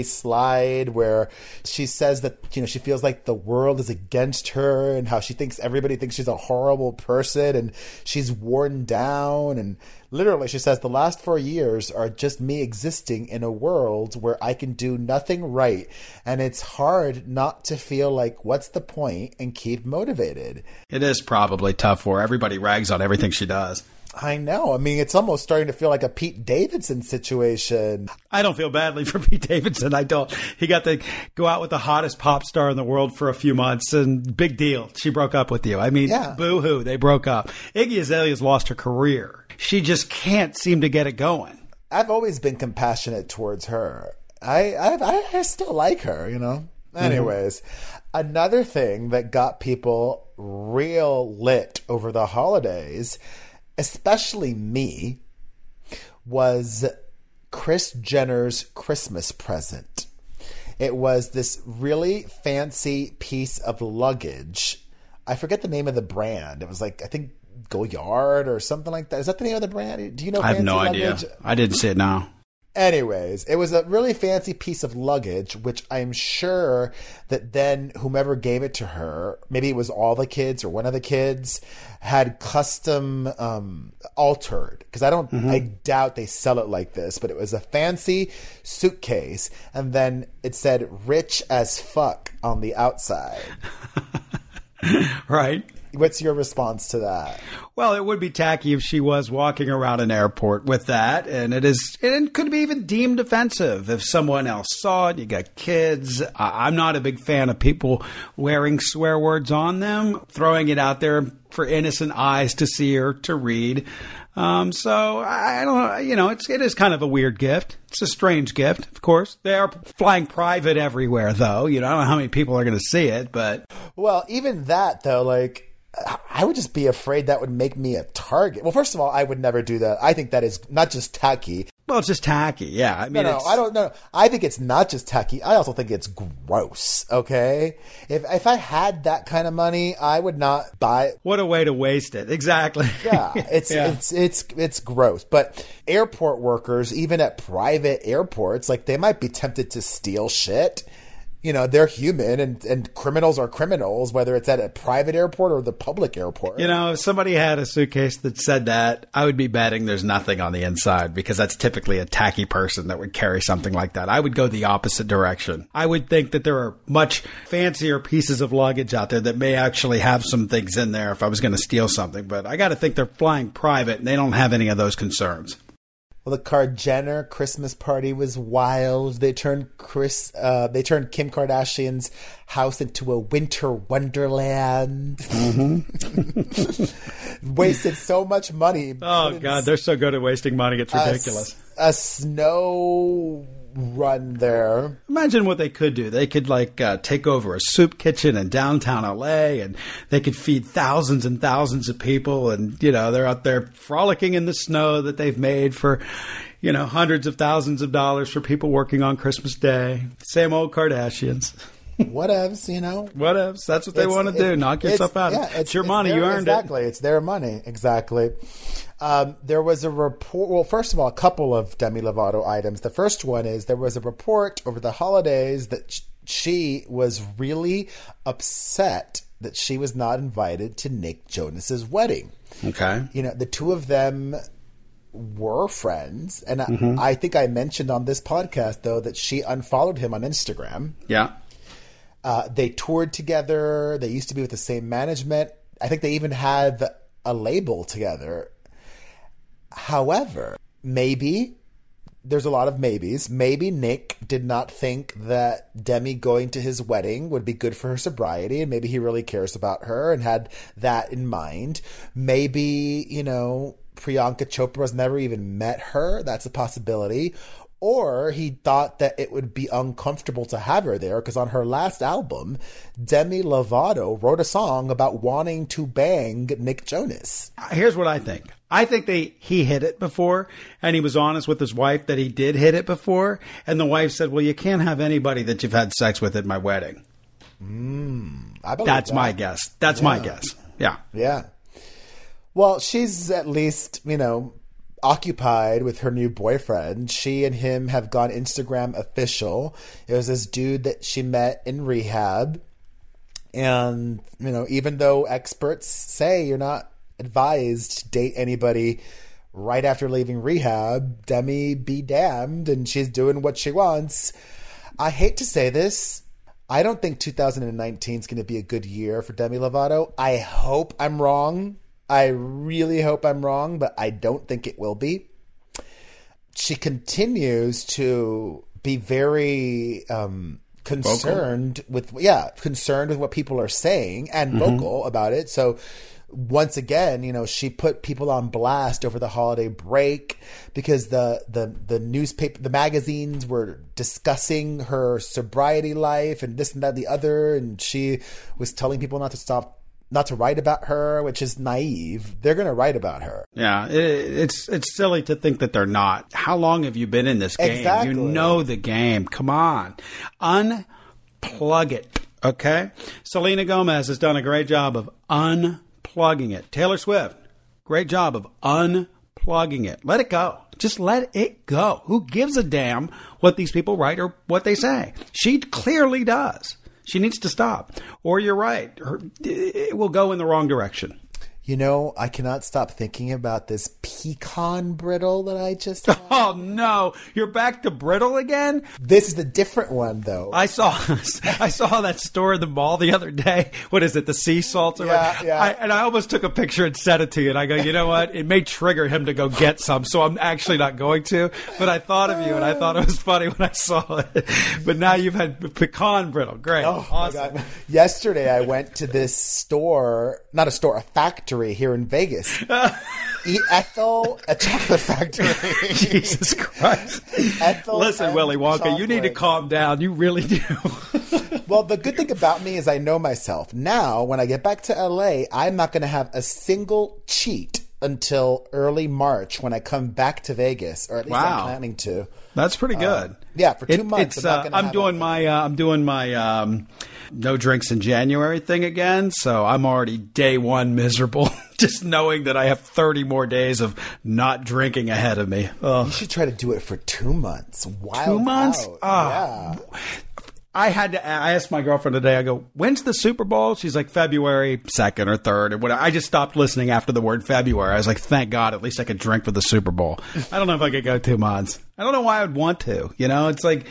slide where she says that, you know, she feels like the world is against her and how she thinks everybody thinks she's a horrible person and she's worn down. And literally, she says, the last four years are just me existing in a world where I can do nothing right. And it's hard not to feel like, what's the point and keep motivated. It is probably tough for. Everybody rags on everything she does. I know. I mean, it's almost starting to feel like a Pete Davidson situation. I don't feel badly for Pete Davidson. I don't. He got to go out with the hottest pop star in the world for a few months, and big deal. She broke up with you. I mean, Yeah. boo hoo, they broke up. Iggy Azalea's lost her career. She just can't seem to get it going. I've always been compassionate towards her. I I, I still like her, you know. Mm-hmm. Anyways, another thing that got people real lit over the holidays, especially me, was Kris Jenner's Christmas present. It was this really fancy piece of luggage. I forget the name of the brand. It was like I think Goyard or something like that. Is that the name of the brand? Do you know? I have no luggage? idea. I didn't see it now. Anyways, it was a really fancy piece of luggage, which I'm sure that then whomever gave it to her, maybe it was all the kids or one of the kids, had custom um, altered. Because I don't, I doubt they sell it like this, but it was a fancy suitcase, and then it said "rich as fuck" on the outside. Right? What's your response to that? Well, it would be tacky if she was walking around an airport with that, and it is it could be even deemed offensive if someone else saw it. You got kids. I- I'm not a big fan of people wearing swear words on them, throwing it out there for innocent eyes to see or to read. Um, so I I don't, know. you know, it's it is kind of a weird gift. It's a strange gift, of course. They are flying private everywhere, though. You know, I don't know how many people are going to see it, but Well, even that though, like I would just be afraid that would make me a target. Well, first of all, I would never do that. I think that is not just tacky. well, it's just tacky. Yeah, I mean, No, no, I don't know. I think it's not just tacky. I also think it's gross. Okay, if if I had that kind of money, I would not buy. What a way to waste it. Exactly. Yeah, it's Yeah. it's it's it's gross. But airport workers, even at private airports, like they might be tempted to steal shit. You know, they're human, and and criminals are criminals, whether it's at a private airport or the public airport. You know, if somebody had a suitcase that said that, I would be betting there's nothing on the inside because that's typically a tacky person that would carry something like that. I would go the opposite direction. I would think that there are much fancier pieces of luggage out there that may actually have some things in there if I was going to steal something, but I got to think they're flying private and they don't have any of those concerns. Well, the Kar Jenner Christmas party was wild. They turned Kris, uh, they turned Kim Kardashian's house into a winter wonderland. Wasted so much money. Oh, God, they're so good at wasting money. It's a ridiculous. A, snow run there. Imagine what they could do. They could like uh, take over a soup kitchen in downtown LA, and they could feed thousands and thousands of people. And you know, they're out there frolicking in the snow that they've made for, you know, hundreds of thousands of dollars for people working on Christmas Day. Same old Kardashians. Whatevs, you know. Whatevs. That's what they It's- want to do. Knock yourself it's- out. yeah, it's, your money. their- you earned it. exactly. It's their money. Exactly. Um, there was a report. Well, first of all, a couple of Demi Lovato items. The first one is there was a report over the holidays that she was really upset that she was not invited to Nick Jonas's wedding. Okay. You know, the two of them were friends, and Mm-hmm. I, I think I mentioned on this podcast though that she unfollowed him on Instagram. Yeah. Uh, they toured together. They used to be with the same management. I think they even had a label together. However, maybe there's a lot of maybes. Maybe Nick did not think that Demi going to his wedding would be good for her sobriety, and maybe he really cares about her and had that in mind. Maybe, you know, Priyanka Chopra has never even met her. That's a possibility. or he thought that it would be uncomfortable to have her there because on her last album, Demi Lovato wrote a song about wanting to bang Nick Jonas. Here's what I think. I think they he hit it before, and he was honest with his wife that he did hit it before, and the wife said, "Well, you can't have anybody that you've had sex with at my wedding." Hmm, I believe That's that. my guess. That's my guess. Yeah. Yeah. Well, she's at least, you know, occupied with her new boyfriend. She and him have gone Instagram official. It was this dude that she met in rehab. And, you know, even though experts say you're not advised to date anybody right after leaving rehab, Demi be damned, and she's doing what she wants. I hate to say this. I don't think 2019 is going to be a good year for Demi Lovato. I hope I'm wrong. I really hope I'm wrong, but I don't think it will be. She continues to be very um, concerned with yeah, concerned with what people are saying and vocal about it. So once again, you know, she put people on blast over the holiday break because the the the newspaper, the magazines were discussing her sobriety life and this and that, and the other, and she was telling people not to stop, not to write about her, which is naive. They're going to write about her. Yeah, it, it's it's silly to think that they're not. How long have you been in this game? Exactly. You know the game. Come on, unplug it. Okay, Selena Gomez has done a great job of unplugging it. Taylor Swift, great job of unplugging it. Let it go. Just let it go. Who gives a damn what these people write or what they say? She clearly does. She needs to stop. Or you're right. Her, it will go in the wrong direction. You know, I cannot stop thinking about this pecan brittle that I just oh, had. Oh no, you're back to brittle again? this is the different one, though. I saw I saw that store in the mall the other day. What is it, the sea salt? or Yeah, yeah. I, and I almost took a picture and sent it to you. And I go, you know what? It may trigger him to go get some, so I'm actually not going to. But I thought of you, and I thought it was funny when I saw it. But now you've had pecan brittle. Great, Oh my awesome. God. Yesterday, I went to this store, not a store, a factory here in Vegas. Ethel, a chocolate factory. Jesus Christ! Ethel Listen, Willy Wonka, you need to calm down. You really do. Well, the good thing about me is I know myself. Now, when I get back to LA, I'm not going to have a single cheat until early March when I come back to Vegas, or at least Wow. I'm planning to. That's pretty good. yeah, for two months, It's, I'm not uh, I'm doing it. my uh, I'm doing my um, no drinks in January thing again. So I'm already day one miserable, just knowing that I have 30 more days of not drinking ahead of me. Ugh. You should try to do it for two months. Wild Two months? out. Ah. yeah. I had to. I asked my girlfriend today. I go, "When's the Super Bowl?" She's like, "February second or third. or whatever. I just stopped listening after the word February. I was like, "Thank God, at least I could drink for the Super Bowl." I don't know if I could go two months. I don't know why I would want to. You know, it's like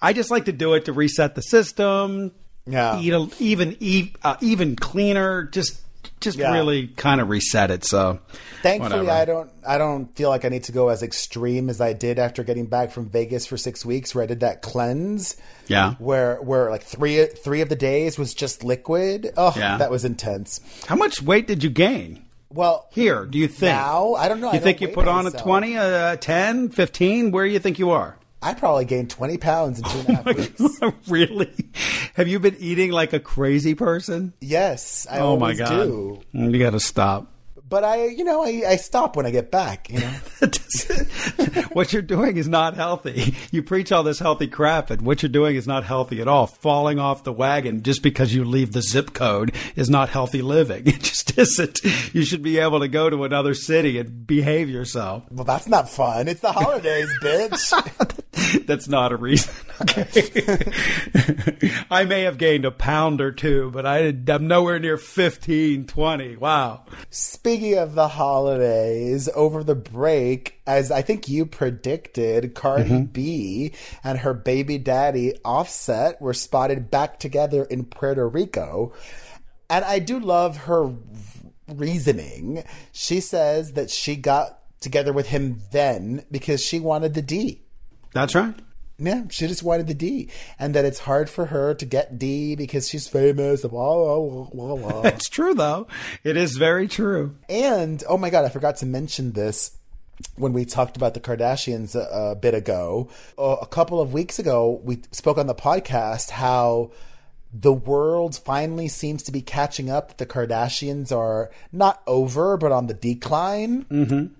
I just like to do it to reset the system. Yeah. eat a, even eat uh, even cleaner. Just just Yeah. really kind of reset it. So Thankfully, whatever. I don't. I don't feel like I need to go as extreme as I did after getting back from Vegas for six weeks, where I did that cleanse. Yeah. Where where like three three of the days was just liquid. Oh, Yeah. that was intense. How much weight did you gain? Well, Here, do you think? Now? I don't know. You don't think you put on a 20, a 10, 15? Where do you think you are? I probably gained twenty pounds in two and a half oh weeks. really? Have you been eating like a crazy person? Yes, I oh my god. do. You got to stop. But I, you know, I, I stop when I get back. You know, what you're doing is not healthy. You preach all this healthy crap, and what you're doing is not healthy at all. Falling off the wagon just because you leave the zip code is not healthy living. It just isn't. You should be able to go to another city and behave yourself. well, that's not fun. It's the holidays, bitch. That's not a reason. Okay. I may have gained a pound or two, but I, I'm nowhere near 15, 20. Wow. Speaking of the holidays, over the break, as I think you predicted, Cardi mm-hmm. B and her baby daddy Offset were spotted back together in Puerto Rico. And I do love her reasoning. She says that she got together with him then because she wanted the D. That's right. Yeah, she just wanted the D. And that it's hard for her to get D because she's famous. Blah, blah, blah, blah, blah. It's true, though. It is very true. And oh my god, I forgot to mention this. when we talked about the Kardashians a, a bit ago. Uh, a couple of weeks ago, we spoke on the podcast how the world finally seems to be catching up. The Kardashians are not over, but on the decline. Mm-hmm.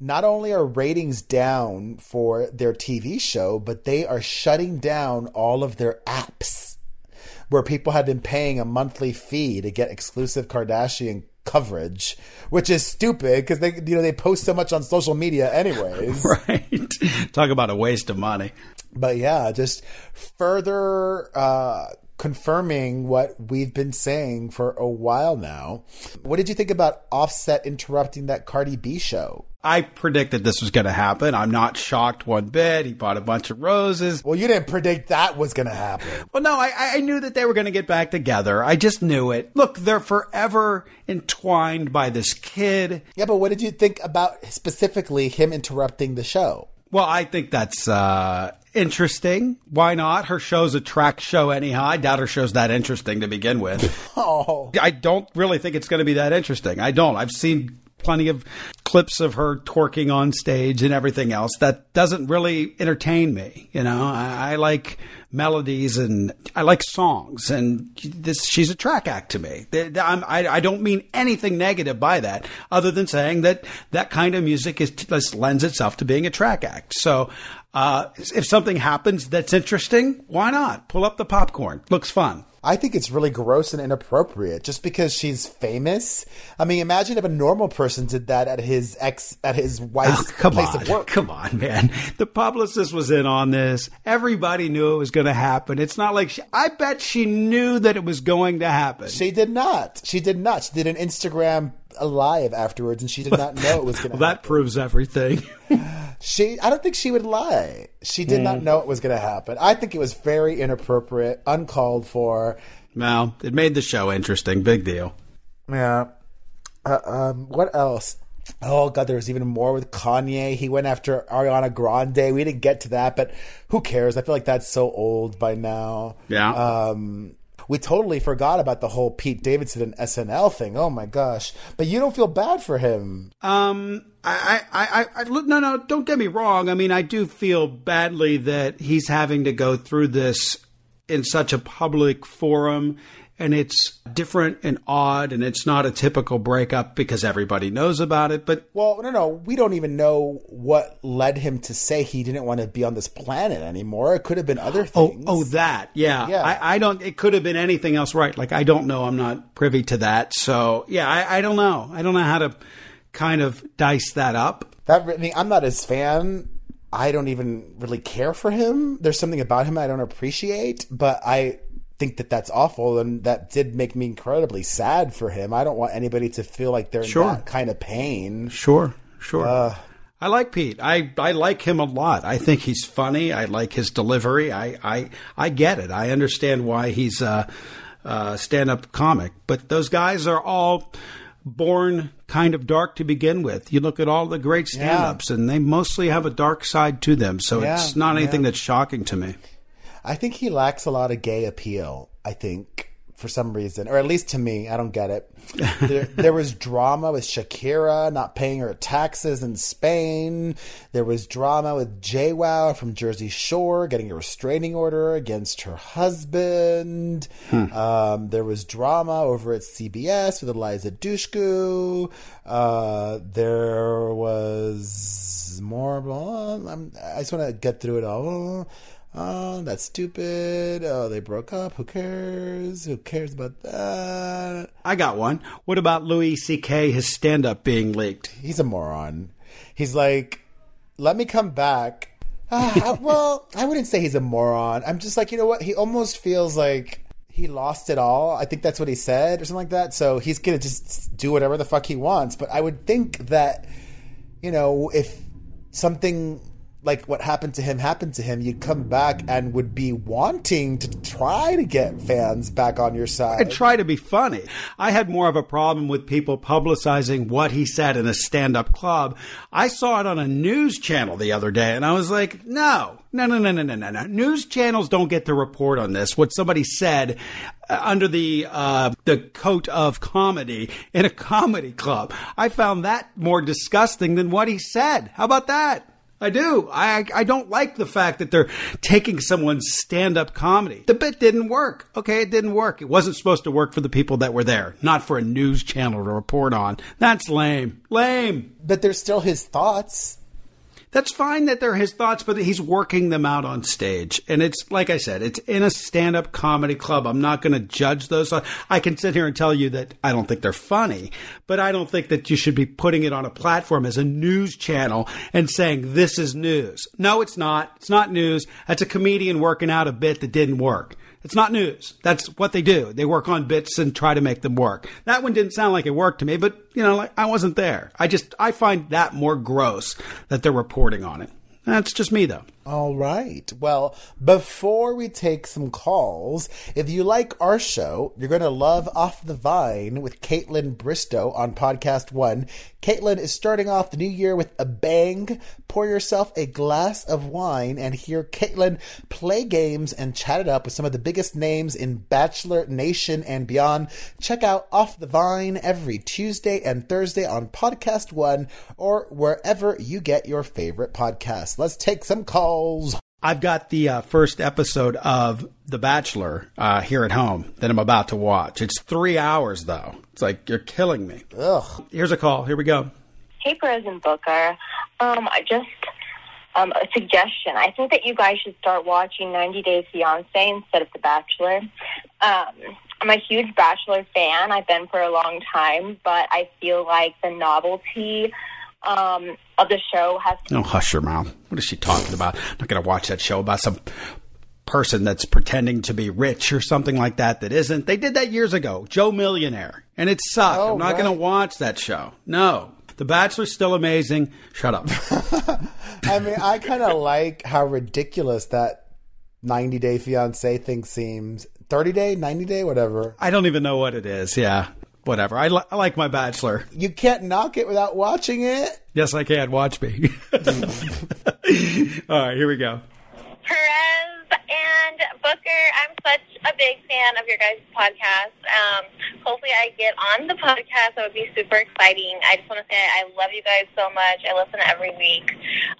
Not only are ratings down for their TV show, but they are shutting down all of their apps where people had been paying a monthly fee to get exclusive Kardashian coverage, which is stupid because they you know they post so much on social media anyways. right. Talk about a waste of money. But yeah, just further uh, confirming what we've been saying for a while now. What did you think about Offset interrupting that Cardi B show? I predicted this was going to happen. I'm not shocked one bit. He bought a bunch of roses. Well, you didn't predict that was going to happen. Well, no, I, I knew that they were going to get back together. I just knew it. Look, they're forever entwined by this kid. Yeah, but what did you think about specifically him interrupting the show? Well, I think that's uh, interesting. Why not? Her show's a track show anyhow. I doubt her show's that interesting to begin with. Oh, I don't really think it's going to be that interesting. I don't. I've seen plenty of clips of her twerking on stage and everything else. That doesn't really entertain me. You know, I, I like melodies and I like songs, and this she's a track act to me. I, I don't mean anything negative by that, other than saying that that kind of music is just lends itself to being a track act. So. Uh, if something happens that's interesting, why not? Pull up the popcorn. Looks fun. I think it's really gross and inappropriate just because she's famous. I mean, imagine if a normal person did that at his ex, at his wife's Oh, come place on, of work. come on, man. The publicist was in on this. Everybody knew it was going to happen. It's not like she, I bet she knew that it was going to happen. She did not. She did not. She did an Instagram live afterwards, and she did not know it was going to well, that proves everything. She, I don't think she would lie. She did Hmm. not know it was going to happen. I think it was very inappropriate, uncalled for. well, it made the show interesting. Big deal. Yeah. Uh, um, what else? Oh god, there was even more with Kanye. He went after Ariana Grande. We didn't get to that, but who cares? I feel like that's so old by now. Yeah. Um, we totally forgot about the whole Pete Davidson and SNL thing. Oh my gosh! But you don't feel bad for him. Um, I, I, I, I, no, no, don't get me wrong. I mean, I do feel badly that he's having to go through this in such a public forum and it's different and odd and it's not a typical breakup because everybody knows about it. But Well, no, no, we don't even know what led him to say he didn't want to be on this planet anymore. It could have been other Oh, things. oh, that, yeah. Yeah. I, I don't. It could have been anything else, right? Like I don't know. I'm not privy to that. So yeah, I, I don't know. I don't know how to kind of dice that up. That I mean, I'm not his fan. I don't even really care for him. There's something about him I don't appreciate, but I think that that's awful, and that did make me incredibly sad for him. I don't want anybody to feel like they're Sure. in that kind of pain. Sure, sure. Uh, I like Pete. I, I like him a lot. I think he's funny. I like his delivery. I I, I get it. I understand why he's a, a stand up comic. But those guys are all born kind of dark to begin with. You look at all the great stand ups, and they mostly have a dark side to them. So Yeah, it's not anything yeah. that's shocking to me. I think he lacks a lot of gay appeal. I think for some reason, or at least to me, I don't get it. There, there was drama with Shakira not paying her taxes in Spain. There was drama with JWoww from Jersey Shore getting a restraining order against her husband. Um, there was drama over at CBS with Eliza Dushku. Uh, there was more. Blah, I just want to get through it all. Oh, that's stupid. Oh, they broke up. Who cares? Who cares about that? I got one. What about Louis C.K. his stand up being leaked? He's a moron. He's like, let me come back. Ah, I- well, I wouldn't say he's a moron. I'm just like, you know what? He almost feels like he lost it all. I think that's what he said or something like that. So he's going to just do whatever the fuck he wants. But I would think that, you know, if something like what happened to him happened to him, you'd come back and would be wanting to try to get fans back on your side. and try to be funny. I had more of a problem with people publicizing what he said in a stand up club. I saw it on a news channel the other day and I was like, no, no, no, no, no, no, no, no. News channels don't get to report on this. What somebody said uh, under the, uh, the coat of comedy in a comedy club. I found that more disgusting than what he said. How about that? I do. I I don't like the fact that they're taking someone's stand-up comedy. The bit didn't work. Okay, it didn't work. It wasn't supposed to work for the people that were there, not for a news channel to report on. That's lame. Lame. but they're still his thoughts. That's fine that they're his thoughts, but he's working them out on stage. And it's like I said, it's in a stand-up comedy club. I'm not going to judge those. I can sit here and tell you that I don't think they're funny, but I don't think that you should be putting it on a platform as a news channel and saying this is news. No, it's not. It's not news. That's a comedian working out a bit that didn't work. It's not news. That's what they do. They work on bits and try to make them work. That one didn't sound like it worked to me, but you know, like I wasn't there. I just I find that more gross that they're reporting on it. That's just me though. All right. Well, before we take some calls, if you like our show, you're going to love Off the Vine with Kaitlyn Bristowe on Podcast One. Kaitlyn is starting off the new year with a bang. Pour yourself a glass of wine and hear Kaitlyn play games and chat it up with some of the biggest names in Bachelor Nation and beyond. Check out Off the Vine every Tuesday and Thursday on PodcastOne or wherever you get your favorite podcasts. Let's take some calls. I've got the uh, first episode of The Bachelor uh, here at home that I'm about to watch. It's three hours though. It's like you're killing me. Ugh. Here's a call. Here we go. Hey, Perez and Booker. Um, I just um, a suggestion. I think that you guys should start watching 90 Day Fiance instead of The Bachelor. Um, I'm a huge Bachelor fan. I've been for a long time, but I feel like the novelty um, of the show has Oh, hush your mouth. What is she talking about? I'm not going to watch that show about some person that's pretending to be rich or something like that that isn't. They did that years ago. Joe Millionaire. And it sucked. Oh, I'm not right. going to watch that show. No. The Bachelor's still amazing. Shut up. I mean, I kind of like how ridiculous that 90 Day Fiance thing seems. 30 day, 90 day, whatever. I don't even know what it is. Yeah. Whatever. I, li- I like my Bachelor. You can't knock it without watching it. Yes, I can. Watch me. All right, here we go. Perez and Booker, I'm such a big fan of your guys' podcast. Um, hopefully, I get on the podcast. That would be super exciting. I just want to say I love you guys so much. I listen every week.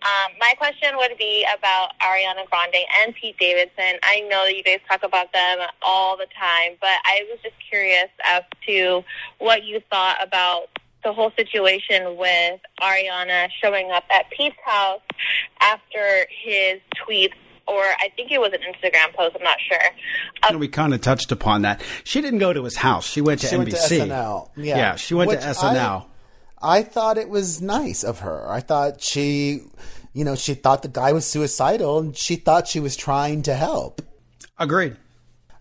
Um, my question would be about Ariana Grande and Pete Davidson. I know that you guys talk about them all the time, but I was just curious as to what you thought about the whole situation with Ariana showing up at Pete's house after his tweets, or I think it was an Instagram post, I'm not sure. Uh, we kind of touched upon that. She didn't go to his house. She went to She NBC. went to SNL. Yeah. she went Which to SNL. I, I thought it was nice of her. I thought she, you know, she thought the guy was suicidal and she thought she was trying to help. Agreed.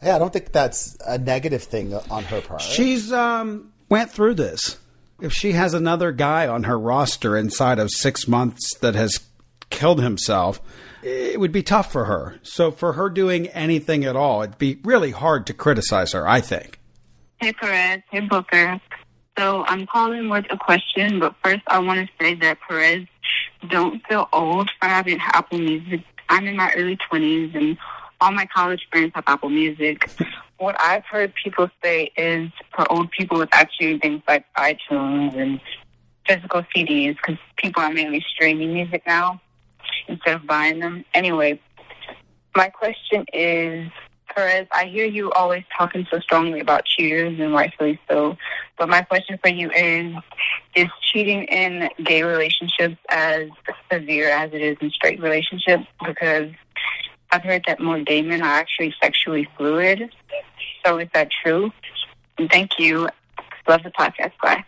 Yeah, I don't think that's a negative thing on her part. She's um went through this. If she has another guy on her roster inside of six months that has killed himself, it would be tough for her. So for her doing anything at all, it'd be really hard to criticize her. I think. Hey Perez, hey Booker. So I'm calling with a question, but first I want to say that Perez, don't feel old for having Apple Music. I'm in my early 20s, and all my college friends have Apple Music. What I've heard people say is for old people, it's actually things like iTunes and physical CDs, because people are mainly streaming music now instead of buying them. Anyway, my question is, Perez, I hear you always talking so strongly about cheaters and rightfully so. But my question for you is, is cheating in gay relationships as severe as it is in straight relationships? Because I've heard that more gay men are actually sexually fluid. So is that true? And thank you. Love the podcast. Bye.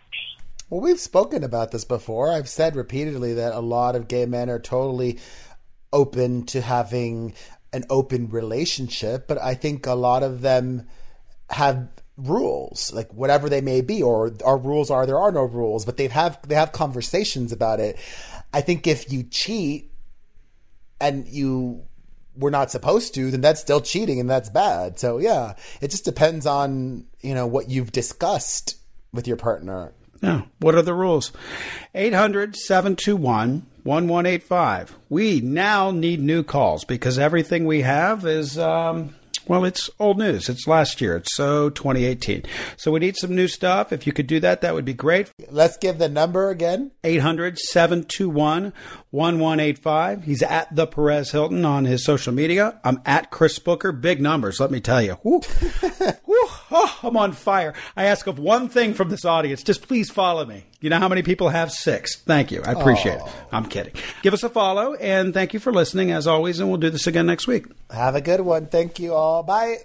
Well, we've spoken about this before. I've said repeatedly that a lot of gay men are totally open to having an open relationship, but I think a lot of them have rules, like whatever they may be, or our rules are there are no rules, but they have they have conversations about it. I think if you cheat, and you were not supposed to, then that's still cheating and that's bad. So yeah, it just depends on, you know, what you've discussed with your partner. Yeah. What are the rules? 800 721 1185. We now need new calls because everything we have is, um, well, it's old news. It's last year. It's so 2018. So we need some new stuff. If you could do that, that would be great. Let's give the number again. 800 721 1185. He's at the Perez Hilton on his social media. I'm at Chris Booker. Big numbers, let me tell you. Woo. Woo. Oh, I'm on fire. I ask of one thing from this audience just please follow me. You know how many people have six? Thank you. I appreciate it. I'm kidding. Give us a follow and thank you for listening as always, and we'll do this again next week. Have a good one. Thank you all. Bye.